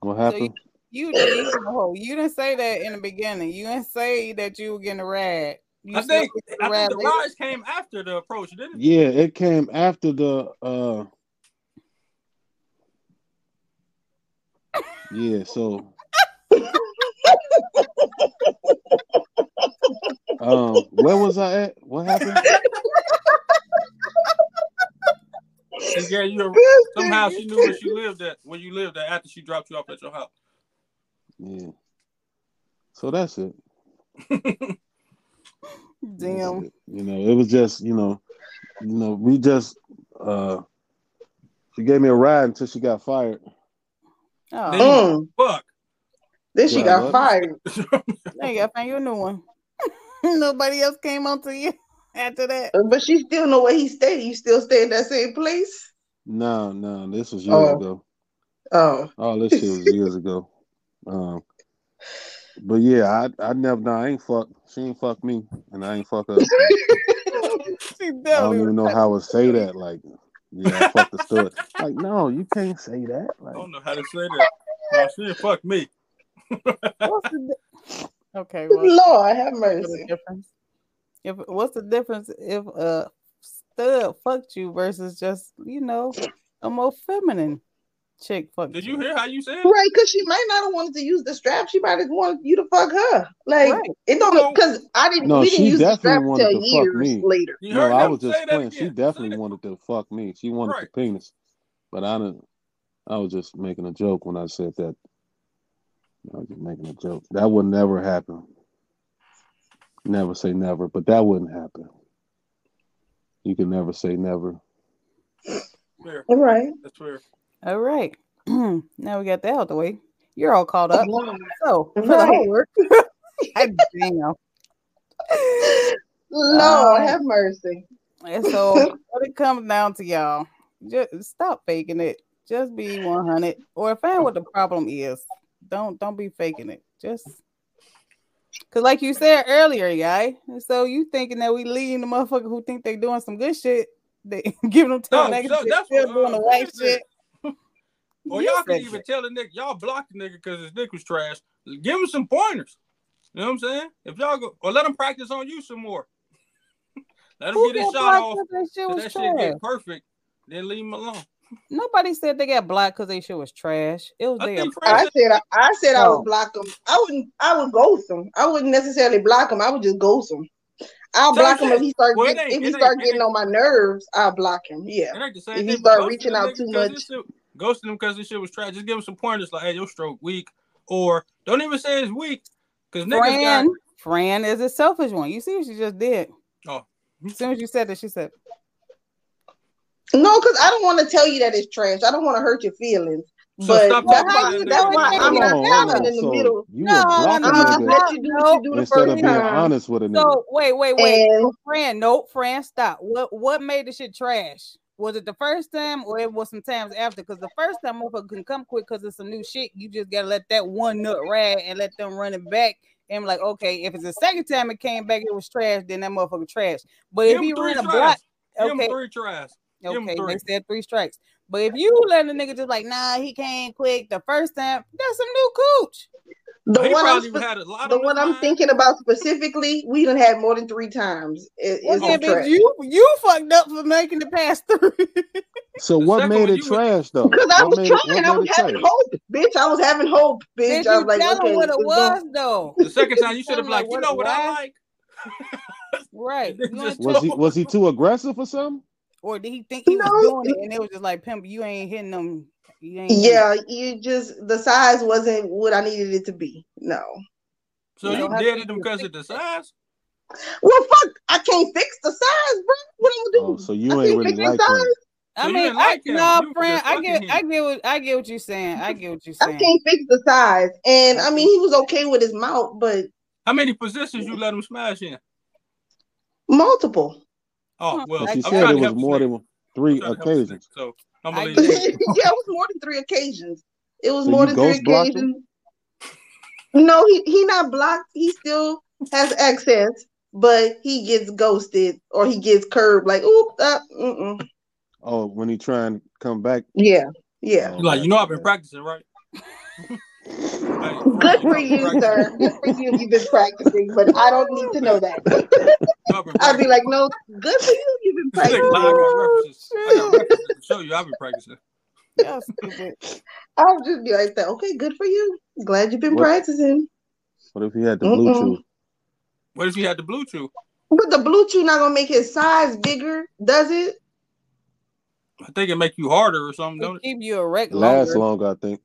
What happened? What So happened? you, you, oh, you didn't say that in the beginning. You didn't say that you were getting a ride. You I said think, you were I think the later. rise came after the approach, didn't it? Yeah, it came after the uh Yeah, so um where was I at? What happened? She gave you a, somehow she knew where she lived at, where you lived at after she dropped you off at your house. Yeah. So that's it. That's Damn. it. You know, it was just, you know, you know, we just uh she gave me a ride until she got fired. Oh, Then- Mm. Fuck. Then she Yeah, got fired. now you gotta find you a new one. Nobody else came on to you after that. But she still know where he stayed. You still stay in that same place? No, no, this was years Oh. ago. Oh. oh, this shit was years ago. Um, but yeah, I I never no, I ain't fuck. She ain't fuck me, and I ain't fuck her. She I don't even know how to say that. Like Yeah, I fucked the stud. Like, no, you can't say that. I don't know how to say that. No, she didn't fuck me. What's the di- okay, well, Lord have what's the mercy. Difference? If what's the difference if a stud fucked you versus just you know a more feminine chick fucked Did you? you hear how you said? it? Right, because she might not have wanted to use the strap. She might have wanted you to fuck her. Like Right. it don't because I didn't. No, we didn't she use the strap definitely wanted until to fuck years me. later. No, I was just that playing. She definitely wanted to fuck me. She wanted Right. the penis, but I didn't. I was just making a joke when I said that. I was just making a joke. That would never happen. Never say never, but that wouldn't happen. You can never say never. Fair. All right. That's fair. All right, now we got that out the way. You're all caught up. So for the homework, damn. Lord Um, have mercy. And so what it comes down to y'all, just stop faking it. Just be 100 or find what the problem is. Don't don't be faking it. Just cause like you said earlier, guy. So you thinking that we leading the motherfucker who think they doing some good shit, they giving them to No, so shit, that's still what, doing uh, the right shit. Or You y'all can even tell the nigga, y'all block the nigga because his dick was trash. Give him some pointers. You know what I'm saying? If y'all go, or let him practice on you some more. let him Who get his shot off. that shit that shit get perfect. Then leave him alone. Nobody said they got blocked because they shit was trash. It was I their I said, said I, I said I Oh. would block them. I wouldn't. I would ghost them. I wouldn't necessarily block them. I would just ghost them. I'll Same block him if he start Well, it get, if he it start it getting on my nerves. I'll block him. Yeah. it ain't the same If he thing. start reaching out too much. shit- Ghosting him because this shit was trash. Just give him some pointers like, hey, your stroke weak. Or don't even say it's weak. Because niggas got Fran. Fran is a selfish one. You see what she just did. Oh. As soon as you said that, she said, No, because I don't want to tell you that it's trash. I don't want to hurt your feelings. So but stop that's talking why about that that's nigga why I'm not Hold on, on. in the So middle. you No, would block I'm a gonna just nigga let you do what you do the instead of first being time. honest with a nigga. So wait, wait, wait. And So, Fran, no, Fran, stop. What what made the shit trash? Was it the first time or it was some times after? Because the first time motherfucker can come quick because it's some new shit. You just gotta let that one nut rag and let them run it back. And I'm like, okay, if it's the second time it came back, it was trash, then that motherfucker trash. But if he him three ran a tries. block, Give him okay, three tries. Give him okay, three. they said three strikes. But if you let a nigga just like, nah, he came quick the first time, that's some new cooch. the he one I'm spe- had a lot the on one I'm thinking about specifically, we done had more than three times. It, Well, it's then, bitch, you you fucked up for making it pass three. So what second made it you would- trash though? Because I was made trying, I was having trash? hope, bitch. I was having hope, bitch. Did I you was like, tell okay, what it it's was gonna- though? The second time you should have like, like, you know it what I like. Right. They You just ain't Was he was he too aggressive or something? Or did he think he was doing it and it was just like pimp, you ain't hitting them. You ain't hitting Yeah, you just the size wasn't what I needed it to be. No. So You you know, how him because of the size? Well, fuck, I can't fix the size, bro. What I'm gonna oh, do? Oh, so you I ain't can't really fix his like size. him. I So mean, didn't I, like him. no, You friend, I get, him. I get what, I get what you're saying. I get what you're saying. I can't fix the size. And I mean, he was okay with his mouth, but How many positions you let him smash in? multiple. Oh well, But she I'm said it was more than three trying to help this nigga, occasions. So I'm gonna leave get it. it. yeah, it was more than three occasions. It was So more than three ghost him? occasions. No, he he not blocked. He still has access, but he gets ghosted or he gets curbed. Like, oop, uh, mm-mm. Oh, when he try and come back. yeah, yeah. Oh, You're like, you know, I've been practicing, right? Hey, Good for you know you, I've been sir. Good for you. You've been practicing, but I don't need to know that. practicing. You know I've been I'd be like, no, good for you. You've been This I practicing. got references. I got references to show you. I've been practicing. Y'all. I'll just be like that. Okay, good for you. Glad you've been What- practicing. What if he had the Mm-mm. Bluetooth? What if he had the Bluetooth? But the Bluetooth not gonna make his size bigger, does it? I think it make you harder or something, To don't it? keep you erect Last longer. long, I think.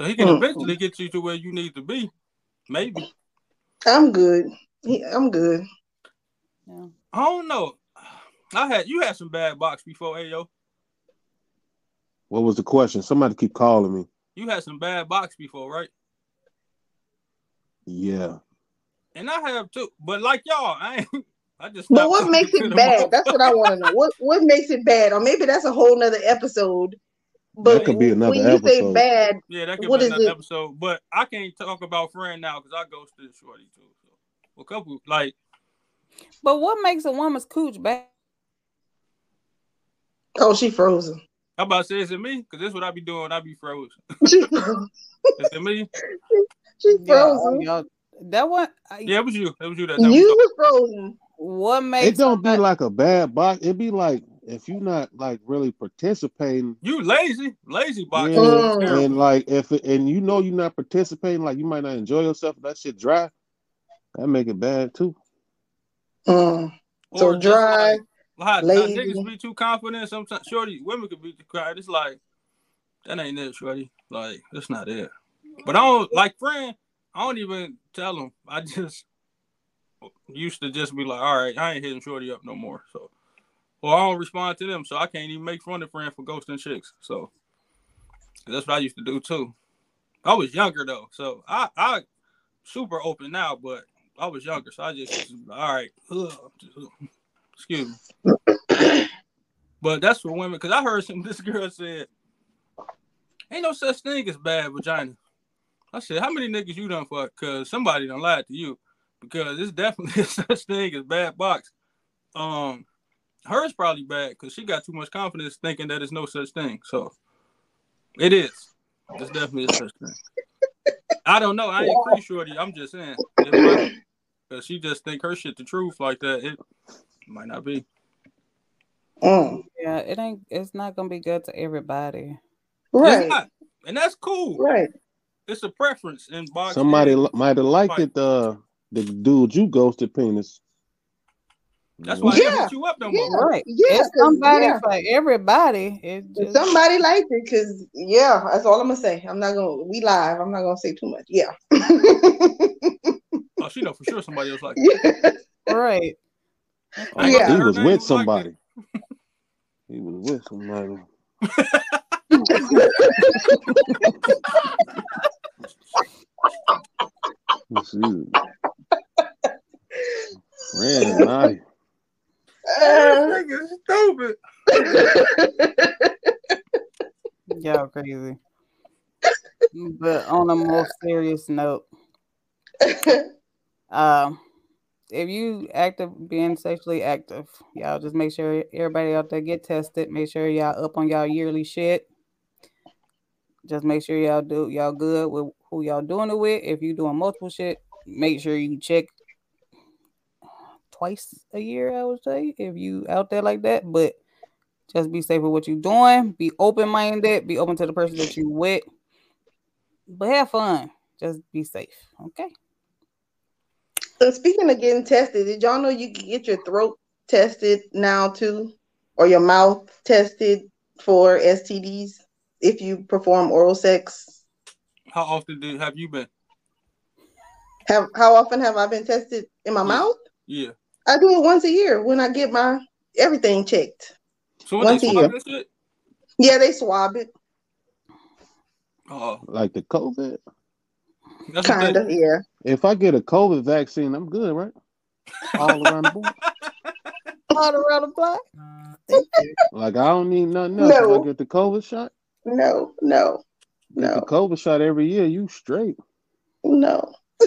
So he can Mm. eventually get you to where you need to be. Maybe. I'm good. He- I'm good. Yeah. I don't know. I had you had some bad box before, Ayo. What was the question? Somebody keep calling me. You had some bad box before, right? Yeah. And I have too. But like y'all, I ain't. I just. But what makes it bad? That's what I want to know. What what makes it bad? Or maybe that's a whole nother episode. But That could be another when you say episode. bad, Yeah, that could What be another it? episode. But I can't talk about friend now because I ghosted Shorty too. So a couple like But what makes a woman's cooch bad? Oh, she frozen. How about to say is it me? Because that's what I be doing. when I be frozen. She frozen. Is it me? She Yeah, frozen. y'all- that one, I- Yeah, it was you. It was you that time. You was frozen. what makes It don't be somebody- like a bad box. It be like if you're not like really participating, You lazy, lazy boxing. yeah. Terrible. and like if it, and you know you're not participating, like you might not enjoy yourself. That shit dry. That make it bad too. Mm. So Or dry. like, how, how niggas be too confident. Sometimes, shorty, women could be too quiet. It's like that ain't it, shorty. Like that's not it. But I don't like friend. I don't even tell them. I just used to just be like, all right, I ain't hitting shorty up no more. So, or I don't respond to them, so I can't even make fun of friend for ghosting chicks. So that's what I used to do too. I was younger though, so I I super open now, but I was younger, so I just all right. ugh, excuse me. But that's for women, because I heard some. This girl said, "Ain't no such thing as bad vagina." I said, "How many niggas you done fuck?" Because somebody done lied to you. Because it's definitely such thing as bad box. Um, hers probably bad because she got too much confidence thinking that it's no such thing. So it is. It's definitely a such thing. I don't know. I ain't pretty shorty. I'm just saying. Because she just think her shit the truth like that. It might not be. Mm. Yeah, it ain't. It's not gonna be good to everybody. Right. not. And that's cool. Right. It's a preference in boxing. Somebody li- might have liked Fight. it. Uh, the dude you ghosted penis. That's why Yeah. they don't hit you up no more. Yeah. Right. Yeah, it's 'cause- somebody yeah. for everybody. It just Somebody liked it because yeah, that's all I'm gonna say. I'm not gonna we live. I'm not gonna say too much. Yeah. Oh, she know for sure somebody else like yeah. right. I ain't Yeah. He was name, with like somebody. He was with somebody. Shoot. Man, naughty. That nigga stupid. Y'all crazy. but on a more serious note, um, if you active being sexually active, y'all just make sure everybody out there get tested. Make sure y'all up on y'all yearly shit. Just make sure y'all do y'all good with who y'all doing it with. If you doing multiple shit, make sure you check twice a year. I would say if you out there like that, but just be safe with what you're doing. Be open minded. Be open to the person that you with. But have fun. Just be safe. Okay. So speaking of getting tested, did y'all know you can get your throat tested now too, or your mouth tested for STDs if you perform oral sex? How often do have you been? Have how often have I been tested in my Yeah. mouth? Yeah. I do it once a year when I get my everything checked. So what Once they a year. that? Yeah, they swab it, Oh, Like the COVID. that's kind they, of. Yeah. If I get a COVID vaccine, I'm good, right? All around the board. All around the block. Like I don't need nothing else. No. I get the COVID shot, No. No. get the No. COVID shot every year, you straight. No.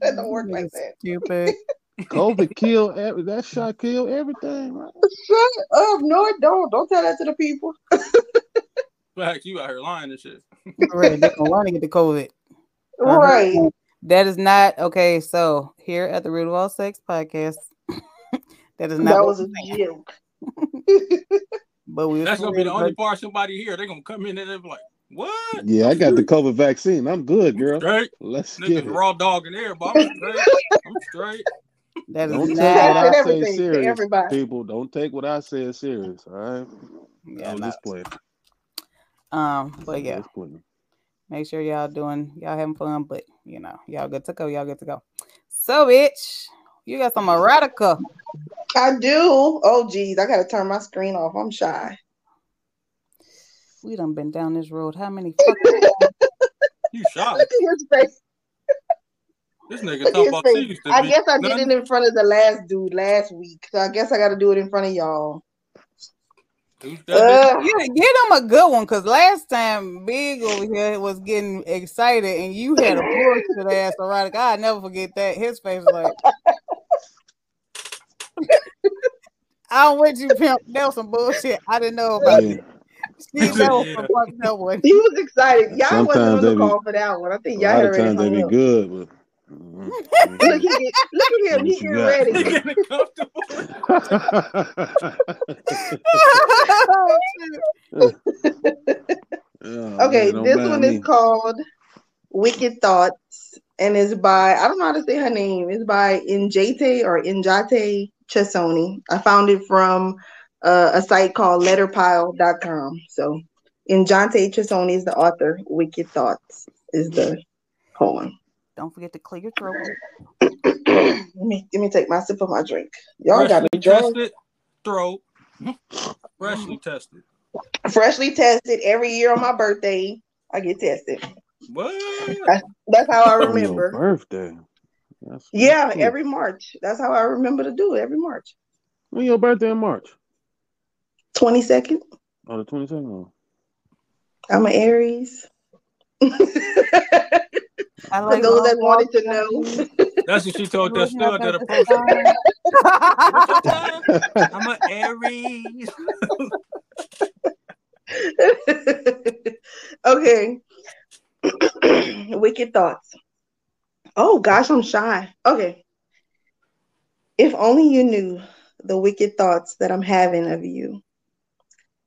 that don't work like that. Stupid. COVID kill that shot kill everything, right? Shut up! No, it don't. Don't tell that to the people. facts, you out here lying and shit. right. They're gonna want to get the COVID. Uh-huh. Right. That is not okay. So here at the Root of All Sex podcast, that is not That was a saying. joke. But we That's gonna be the only part somebody here. They're gonna come in and they're like, What? Yeah, I got the COVID vaccine. I'm good, girl. Straight. Let's get it. raw dog in there, but I'm straight. I'm straight. That is Don't take not. what I say Everything serious, everybody. people. Don't take what I say serious. All right. Yeah, I'm no. just playing. Um, but yeah, Just playing. make sure y'all doing y'all having fun, but you know, y'all good to go, y'all good to go. So bitch, you got some erotica. I do. Oh, geez, I gotta turn my screen off. I'm shy. We done been down this road. How many fucking You shy. Look at his face. This nigga talking about his titties to I be guess I did nothing. it in front of the last dude last week, so I guess I gotta do it in front of y'all. Who's that Get, get him a good one, cause last time Big over here was getting excited, and you had a bullshit ass erotic. I never forget that. His face was like, I'm with you, pimp. That was some bullshit. I didn't know about Yeah. it. She knows Yeah. some fucked up one. He was excited. Y'all wasn't Sometimes on the they be- call for that one. I think A y'all lot had of already times they hung be good, but. Look, he get, look at him. He What getting ready. Getting comfortable. Oh. Oh, Okay, man, this one me. is called Wicked Thoughts and is by I don't know how to say her name. It's by Njate or Njate Chesoni. I found it from uh, a site called letterpile.com. So Njate Chesoni is the author. Wicked Thoughts is the poem. Don't forget to clear your throat. let me let me take my sip of my drink. Y'all got me drunk. tested throat. Freshly tested. Freshly tested every year on my birthday. I get tested. What? That's how I On your remember. birthday. That's Yeah, cool. every March. That's how I remember to do it every March. When your birthday in March? 22nd. Oh, the twenty second. I'm an Aries. I For those that wanted to know. That's what she told that stud that approached her. I'm an Aries. okay. Wicked thoughts. Oh gosh, I'm shy. Okay. If only you knew the wicked thoughts that I'm having of you,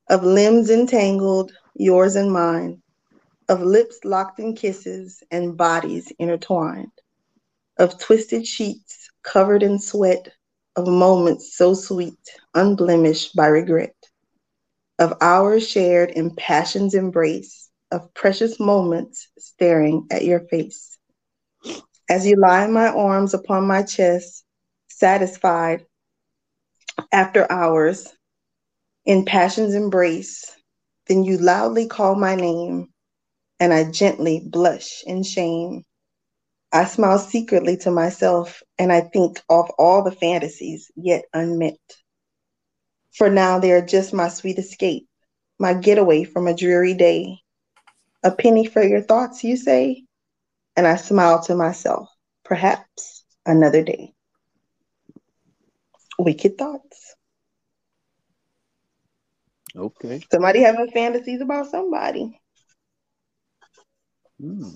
of limbs entangled, yours and mine, of lips locked in kisses and bodies intertwined, of twisted sheets covered in sweat, of moments so sweet, unblemished by regret of hours shared in passion's embrace, of precious moments staring at your face. As you lie in my arms upon my chest, satisfied after hours in passion's embrace, then you loudly call my name, and I gently blush in shame. I smile secretly to myself, and I think of all the fantasies yet unmet. For now, they are just my sweet escape, my getaway from a dreary day. A penny for your thoughts, you say? And I smile to myself, perhaps another day. Wicked thoughts. Okay. Somebody having fantasies about somebody. Hmm.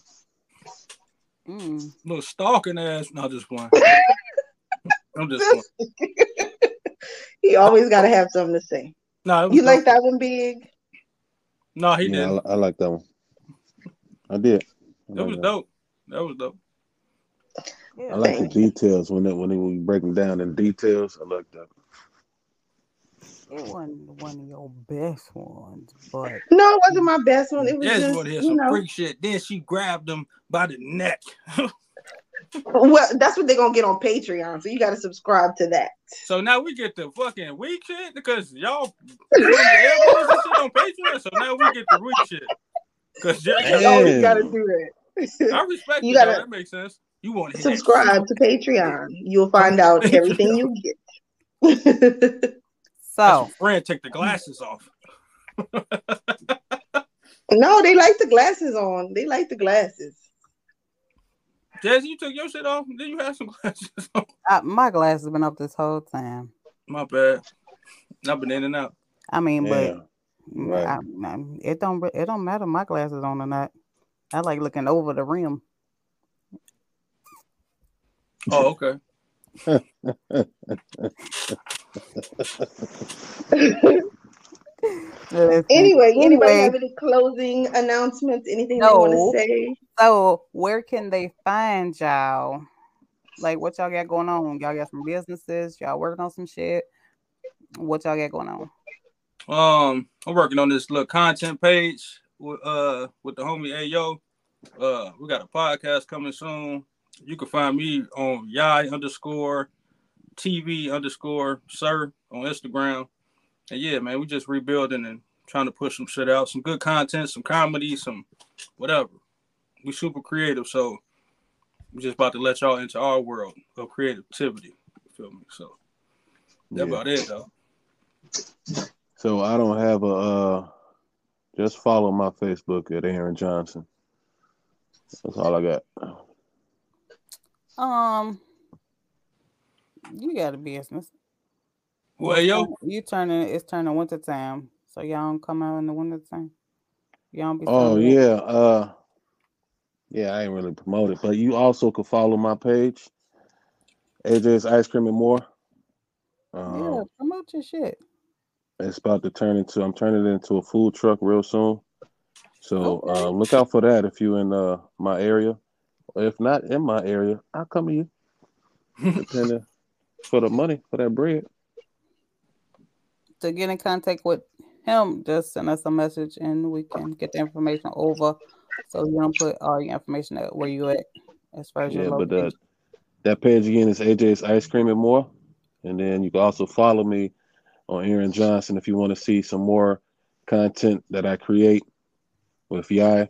Mm. Little stalking ass. No, just one. I'm just one. he always got to have something to say. No, it You like that one big? No, he Yeah, didn't. li- I like that one. I did. I That like was that. dope. That was dope. I like the details when they when they when you break them down in details. I like that. It wasn't one of your best ones, but No, it wasn't my best one. It was Yes, just, want to hear you know, freak shit. Then she grabbed him by the neck. well, that's what they're gonna get on Patreon. So you got to subscribe to that. So now we get the fucking weak shit because y'all put your shit on Patreon. So now we get the weak shit. Because You Damn. always got to do that. I respect You you. gotta That makes sense. You want to subscribe to Patreon. You'll find out everything you get. so friend take the glasses off. no, they like the glasses on. They like the glasses. Jazzy, you took your shit off. Then you have some glasses on. uh, my glass has been up this whole time. My bad. I've been in and out. I mean, but Right. I, I- it don't it don't matter my glasses on or not. I like looking over the rim. Oh, okay. Listen, Anyway, anybody have any closing announcements? Anything No. they want to say? so where can they find y'all? Like what y'all got going on? Y'all got some businesses? Y'all working on some shit? What y'all got going on? Um, I'm working on this little content page with uh with the homie Ayo. Uh, we got a podcast coming soon. You can find me on Yi underscore TV underscore Sir on Instagram. And yeah, man, we just rebuilding and trying to push some shit out, some good content, some comedy, some whatever. We super creative, so we just about to let y'all into our world of creativity. You feel me? So that's Yeah. about it, though. So I don't have a. uh Just follow my Facebook at Aaron Johnson. That's all I got. Um, you got a business. Well, yo, you turning it's turning winter time, so y'all don't come out in the winter time. Y'all don't be. Oh selling it. yeah, uh, yeah. I ain't really promote it, but you also could follow my page, AJ's Ice Cream and More. Um, yeah. Promote your shit. It's about to turn into. I'm turning it into a food truck real soon. So Okay. um, look out for that if you in uh, my area. If not in my area, I'll come to you. Depending for the money for that bread. To get in contact with him, just send us a message and we can get the information over. So you don't put all your information at where you at as far as Yeah, your but uh, that page again is AJ's Ice Cream and More. And then you can also follow me on Aaron Johnson if you want to see some more content that I create with Yi.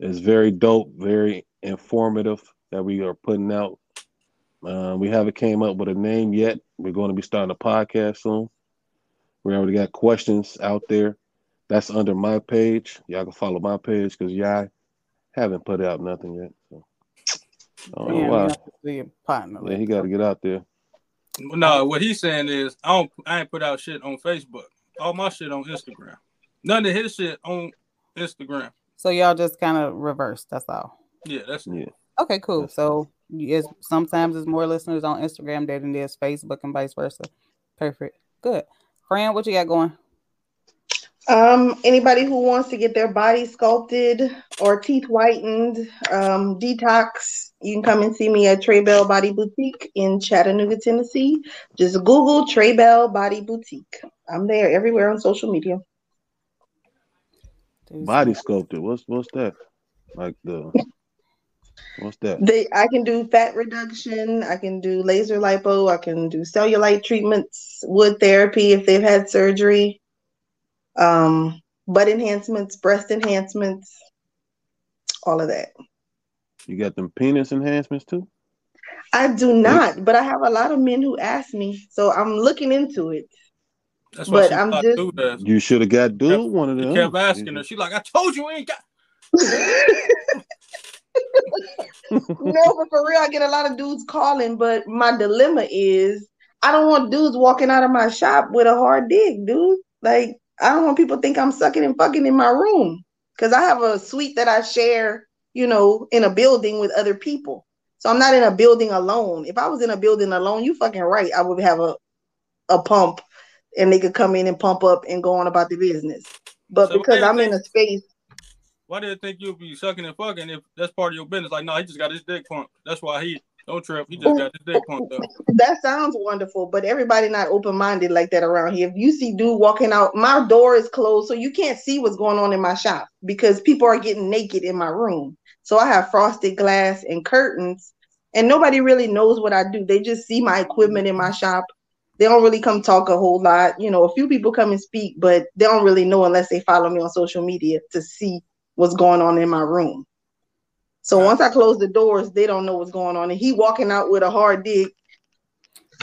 It's very dope, very informative that we are putting out. Uh, we haven't came up with a name yet. We're going to be starting a podcast soon. We already got questions out there. That's under my page. Y'all can follow my page because y'all haven't put out nothing yet. So I don't know why. you have to be a partner. Yeah, he got to get out there. no, what he's saying is I don't I ain't put out shit on Facebook. All my shit on Instagram. None of his shit on Instagram. So y'all just kind of reverse. That's all. Yeah, that's Yeah. Okay, cool. So yes, sometimes it's more listeners on Instagram than it is Facebook and vice versa. Perfect. Good. Fran, what you got going? Um, anybody who wants to get their body sculpted or teeth whitened, um, detox, you can come and see me at Trey Bell Body Boutique in Chattanooga, Tennessee. Just Google Trey Bell Body Boutique. I'm there everywhere on social media. Body sculpted. What's what's that? Like the what's that? They, I can do fat reduction. I can do laser lipo. I can do cellulite treatments, wood therapy if they've had surgery, um, butt enhancements, breast enhancements, all of that. You got them penis enhancements too? I do not, but I have a lot of men who ask me, so I'm looking into it. that's why But she I'm just you should have got dude one of He them. kept asking her. She like, I told you, we ain't got. no, but for real, I get a lot of dudes calling, but my dilemma is I don't want dudes walking out of my shop with a hard dick, dude. Like, I don't want people to think I'm sucking and fucking in my room because I have a suite that I share, you know, in a building with other people. So I'm not in a building alone. If I was in a building alone, you fucking right, I would have a a pump and they could come in and pump up and go on about the business. But So because I'm in a space Why did they think you'll be sucking and fucking if that's part of your business? Like, no, he just got his dick pumped. That's why he don't trip. He just got his dick pumped up. That sounds wonderful, but everybody not open minded like that around here. If you see dude walking out, my door is closed, so you can't see what's going on in my shop because people are getting naked in my room. So I have frosted glass and curtains, and nobody really knows what I do. They just see my equipment in my shop. They don't really come talk a whole lot. You know, a few people come and speak, but they don't really know unless they follow me on social media to see what's going on in my room. So Right. once I close the doors, they don't know what's going on. And he walking out with a hard dick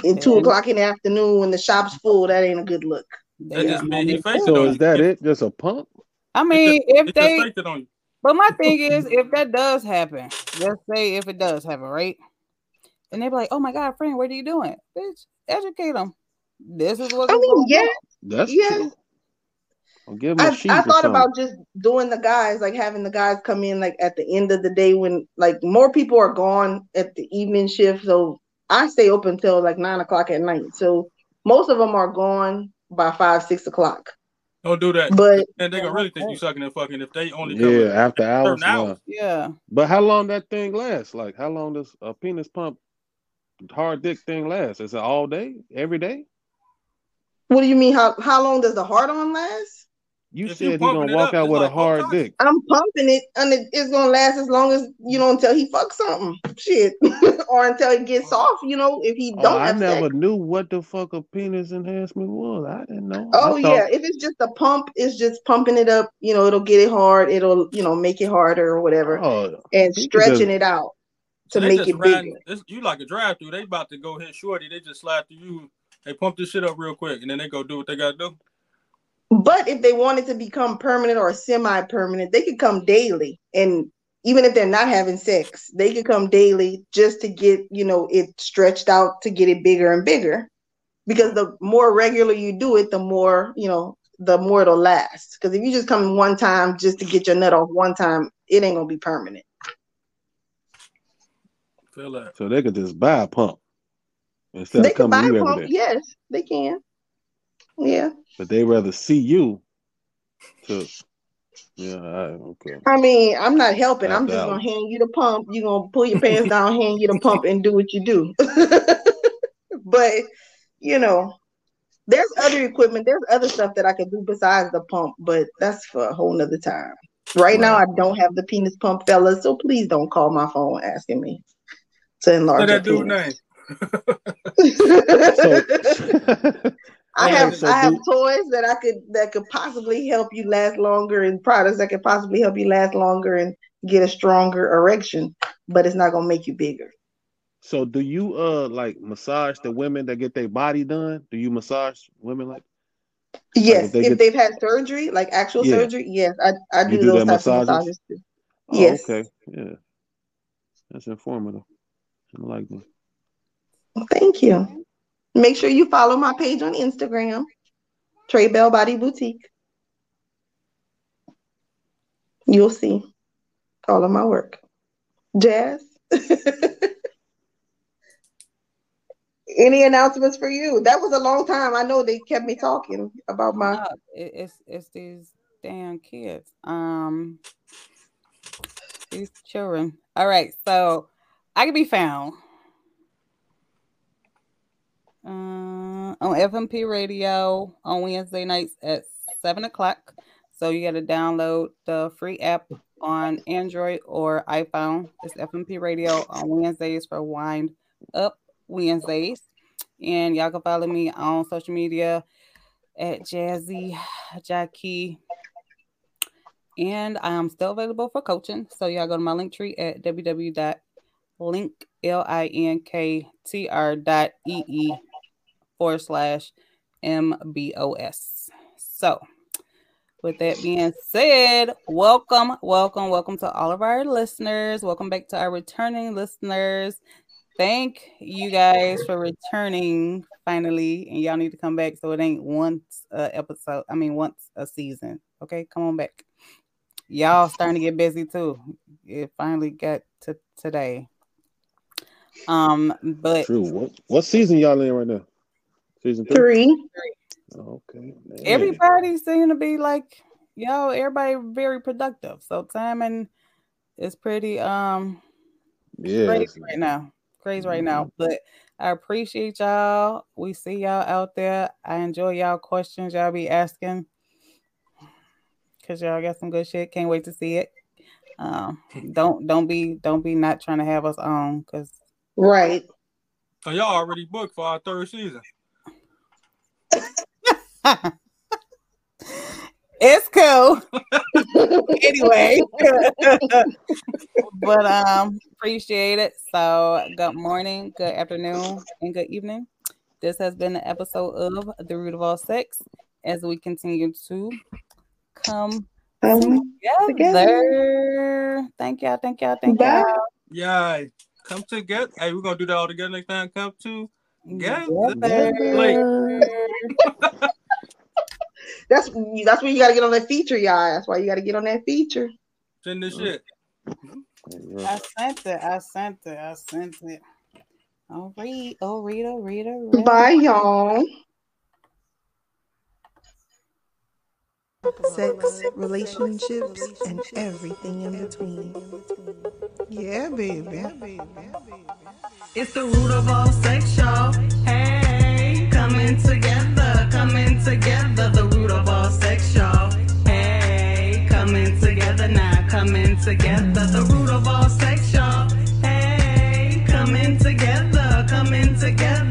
in two o'clock in the afternoon when the shop's full, that ain't a good look. That Yeah. just means he faked it So is that it? Just a pump? I mean, He if they, on but my thing is, if that does happen, let's say if it does happen, right? And they be like, "Oh my God, friend, what are you doing, bitch? Educate them. This is what." I mean, going yeah, on." That's Yeah. true. I'll give him a I, sheet I thought something. about just doing the guys, like having the guys come in like at the end of the day when like more people are gone at the evening shift. So I stay open till like nine o'clock at night. So most of them are gone by five, six o'clock. Don't do that. But And they Yeah, gonna really think you right. sucking and fucking if they only come Yeah, after hours. hours. Yeah, But how long that thing lasts? Like how long does a penis pump hard dick thing last? Is it all day? Every day? what do you mean? How how long does the hard on last? You If said he's gonna walk up, out with like a hard Botox. dick. I'm pumping it and it- it's gonna last as long as you know until he fucks something. Shit. or until it gets oh. off, you know, if he Oh, don't I have never sex. knew what the fuck a penis enhancement was. I didn't know. Oh thought- yeah, if it's just a pump, it's just pumping it up, you know, it'll get it hard, it'll, you know, make it harder or whatever, Oh, and stretching just- it out to they make it riding. bigger. This, you like a drive through. They about to go hit shorty. They just slide through you. They pump this shit up real quick, and then they go do what they gotta do. But if they wanted to become permanent or semi-permanent, they could come daily. And even if they're not having sex, they could come daily just to get, you know, it stretched out to get it bigger and bigger. because the more regular you do it, the more you know, the more it'll last. Because if you just come one time just to get your nut off one time, it ain't gonna be permanent. Feel that. So they could just buy a pump instead they of coming buy a pump. every day. Yes, they can. Yeah. But they rather see you to yeah, I, okay. I mean, I'm not helping. I'm Opt just gonna hand you the pump. You're gonna pull your pants down, hand you the pump, and do what you do. but you know, there's other equipment, there's other stuff that I could do besides the pump, but that's for a whole nother time. Right now, I don't have the penis pump, fellas. So please don't call my phone asking me to Say enlarge your that dude name. So I have so I have do- toys that I could that could possibly help you last longer and products that could possibly help you last longer and get a stronger erection, but it's not gonna make you bigger. so do you uh like massage the women that get their body done? Do you massage women like Yes, if they if they've had surgery, like actual Yeah. surgery, yes, I, I do, do those types of massages? massages too. Oh, Yes. okay. Yeah. That's informative. I like that. Thank you. Make sure you follow my page on Instagram, Trey Bell Body Boutique. You'll see all of my work. Jazz. Any announcements for you? That was a long time. I know they kept me talking about my it's it's these damn kids. Um, these children. All right, so I can be found uh, on FMP Radio on Wednesday nights at seven o'clock. So you got to download the free app on Android or iPhone. It's FMP Radio on Wednesdays for Wind Up Wednesdays, and y'all can follow me on social media at Jazzy Jackie. And I'm still available for coaching. So y'all go to my link tree at www.link.linktr.ee forward slash MBOS. So with that being said, welcome, welcome, welcome to all of our listeners. Welcome back to our returning listeners. Thank you guys for returning finally. And y'all need to come back so it ain't once a episode. I mean, once a season. Okay, come on back. Y'all starting to get busy too. It finally got to today. Um, but True. What what season y'all in right now? Season three? three. Okay. man. everybody seem to be like, yo, everybody very productive. So timing is pretty um Yeah. crazy right now. Crazy right now. But I appreciate y'all. We see y'all out there. I enjoy y'all questions y'all be asking. Cause y'all got some good shit. Can't wait to see it. Um, don't don't be don't be not trying to have us on because Right. So y'all already booked for our third season. it's cool. anyway. but um appreciate it. So good morning, good afternoon, and good evening. This has been an episode of The Root of All Sex as we continue to come Um, together. Thank y'all, thank y'all, thank Bye. y'all. Yeah. Come together. Hey, we're gonna do that all together next time. Come to together. Together. That's that's where you gotta get on that feature, y'all. That's why you gotta get on that feature. Send this shit. I sent it. I sent it. I sent it. Oh, read. Oh, read. Oh, read. Oh, read. Bye, y'all. Sex, relationships, and everything in between. Yeah, baby. It's the root of all sex, y'all. Hey, coming together, coming together, the root of all sex, y'all. Hey, coming together now, coming together, the root of all sex, y'all. Hey, coming together, coming together.